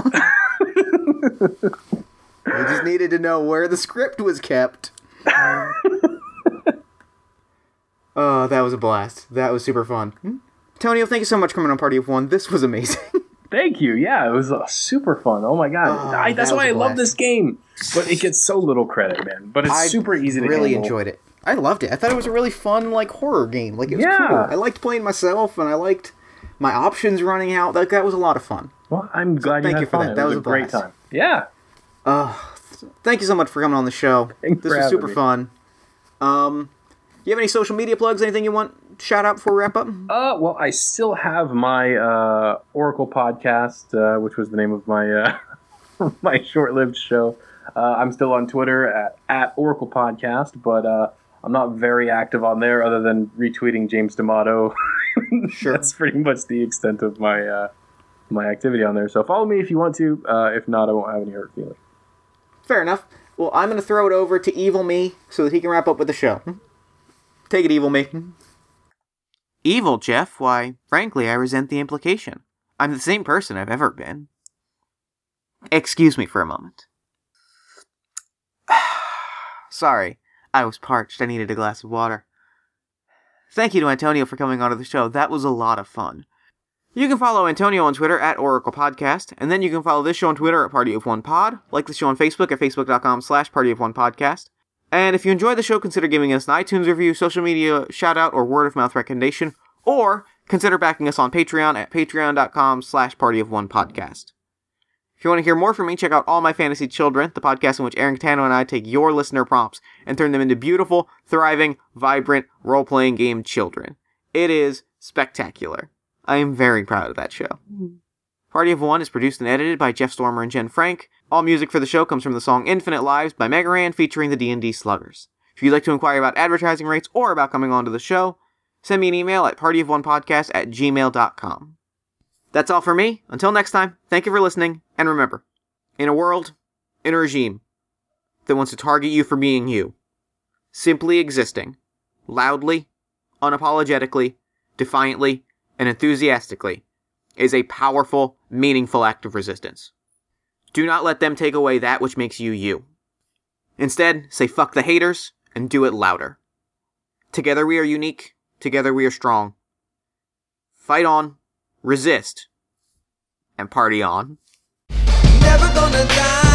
I just needed to know where the script was kept. oh, that was a blast. That was super fun. Hmm? Tonio, thank you so much for coming on Party of One. This was amazing. Thank you. Yeah, it was uh, super fun. Oh my god, Oh, I, that's that why I love this game. But it gets so little credit, man. But it's I super easy to I really handle. enjoyed it. I loved it. I thought it was a really fun like horror game. Like it was Yeah. cool. I liked playing myself, and I liked my options running out. Like that was a lot of fun. Well, I'm glad thank you had you for fun. that. That was, was a great blast. time. Yeah. Uh, thank you so much for coming on the show. Thanks this was super me. fun. Um, you have any social media plugs? Anything you want shout out before we wrap up? Uh, well, I still have my uh, Oracle podcast, uh, which was the name of my uh, my short-lived show. Uh, I'm still on Twitter at, at Oracle Podcast, but uh, I'm not very active on there, other than retweeting James D'Amato. Sure. That's pretty much the extent of my uh, my activity on there. So follow me if you want to. Uh, if not, I won't have any hurt feelings. Fair enough. Well, I'm going to throw it over to Evil Me so that he can wrap up with the show. Take it, Evil Me. Evil, Jeff? Why, frankly, I resent the implication. I'm the same person I've ever been. Excuse me for a moment. Sorry, I was parched. I needed a glass of water. Thank you to Antonio for coming onto the show. That was a lot of fun. You can follow Antonio on Twitter at Oracle Podcast, and then you can follow this show on Twitter at Party of One Pod, like the show on Facebook at facebook.com slash Party of One Podcast. And if you enjoy the show, consider giving us an iTunes review, social media shout out, or word of mouth recommendation, or consider backing us on Patreon at patreon.com slash Party of One Podcast. If you want to hear more from me, check out All My Fantasy Children, the podcast in which Aaron Catano and I take your listener prompts and turn them into beautiful, thriving, vibrant, role playing game children. It is spectacular. I am very proud of that show. Mm-hmm. Party of One is produced and edited by Jeff Stormer and Jen Frank. All music for the show comes from the song Infinite Lives by Megaran featuring the D&D Sluggers. If you'd like to inquire about advertising rates or about coming onto the show, send me an email at partyofonepodcast at gmail.com. That's all for me. Until next time, thank you for listening, and remember, in a world, in a regime, that wants to target you for being you, simply existing, loudly, unapologetically, defiantly, and enthusiastically, is a powerful, meaningful act of resistance. Do not let them take away that which makes you you. Instead, say fuck the haters and do it louder. Together we are unique, together we are strong. Fight on, resist, and party on. Never gonna die.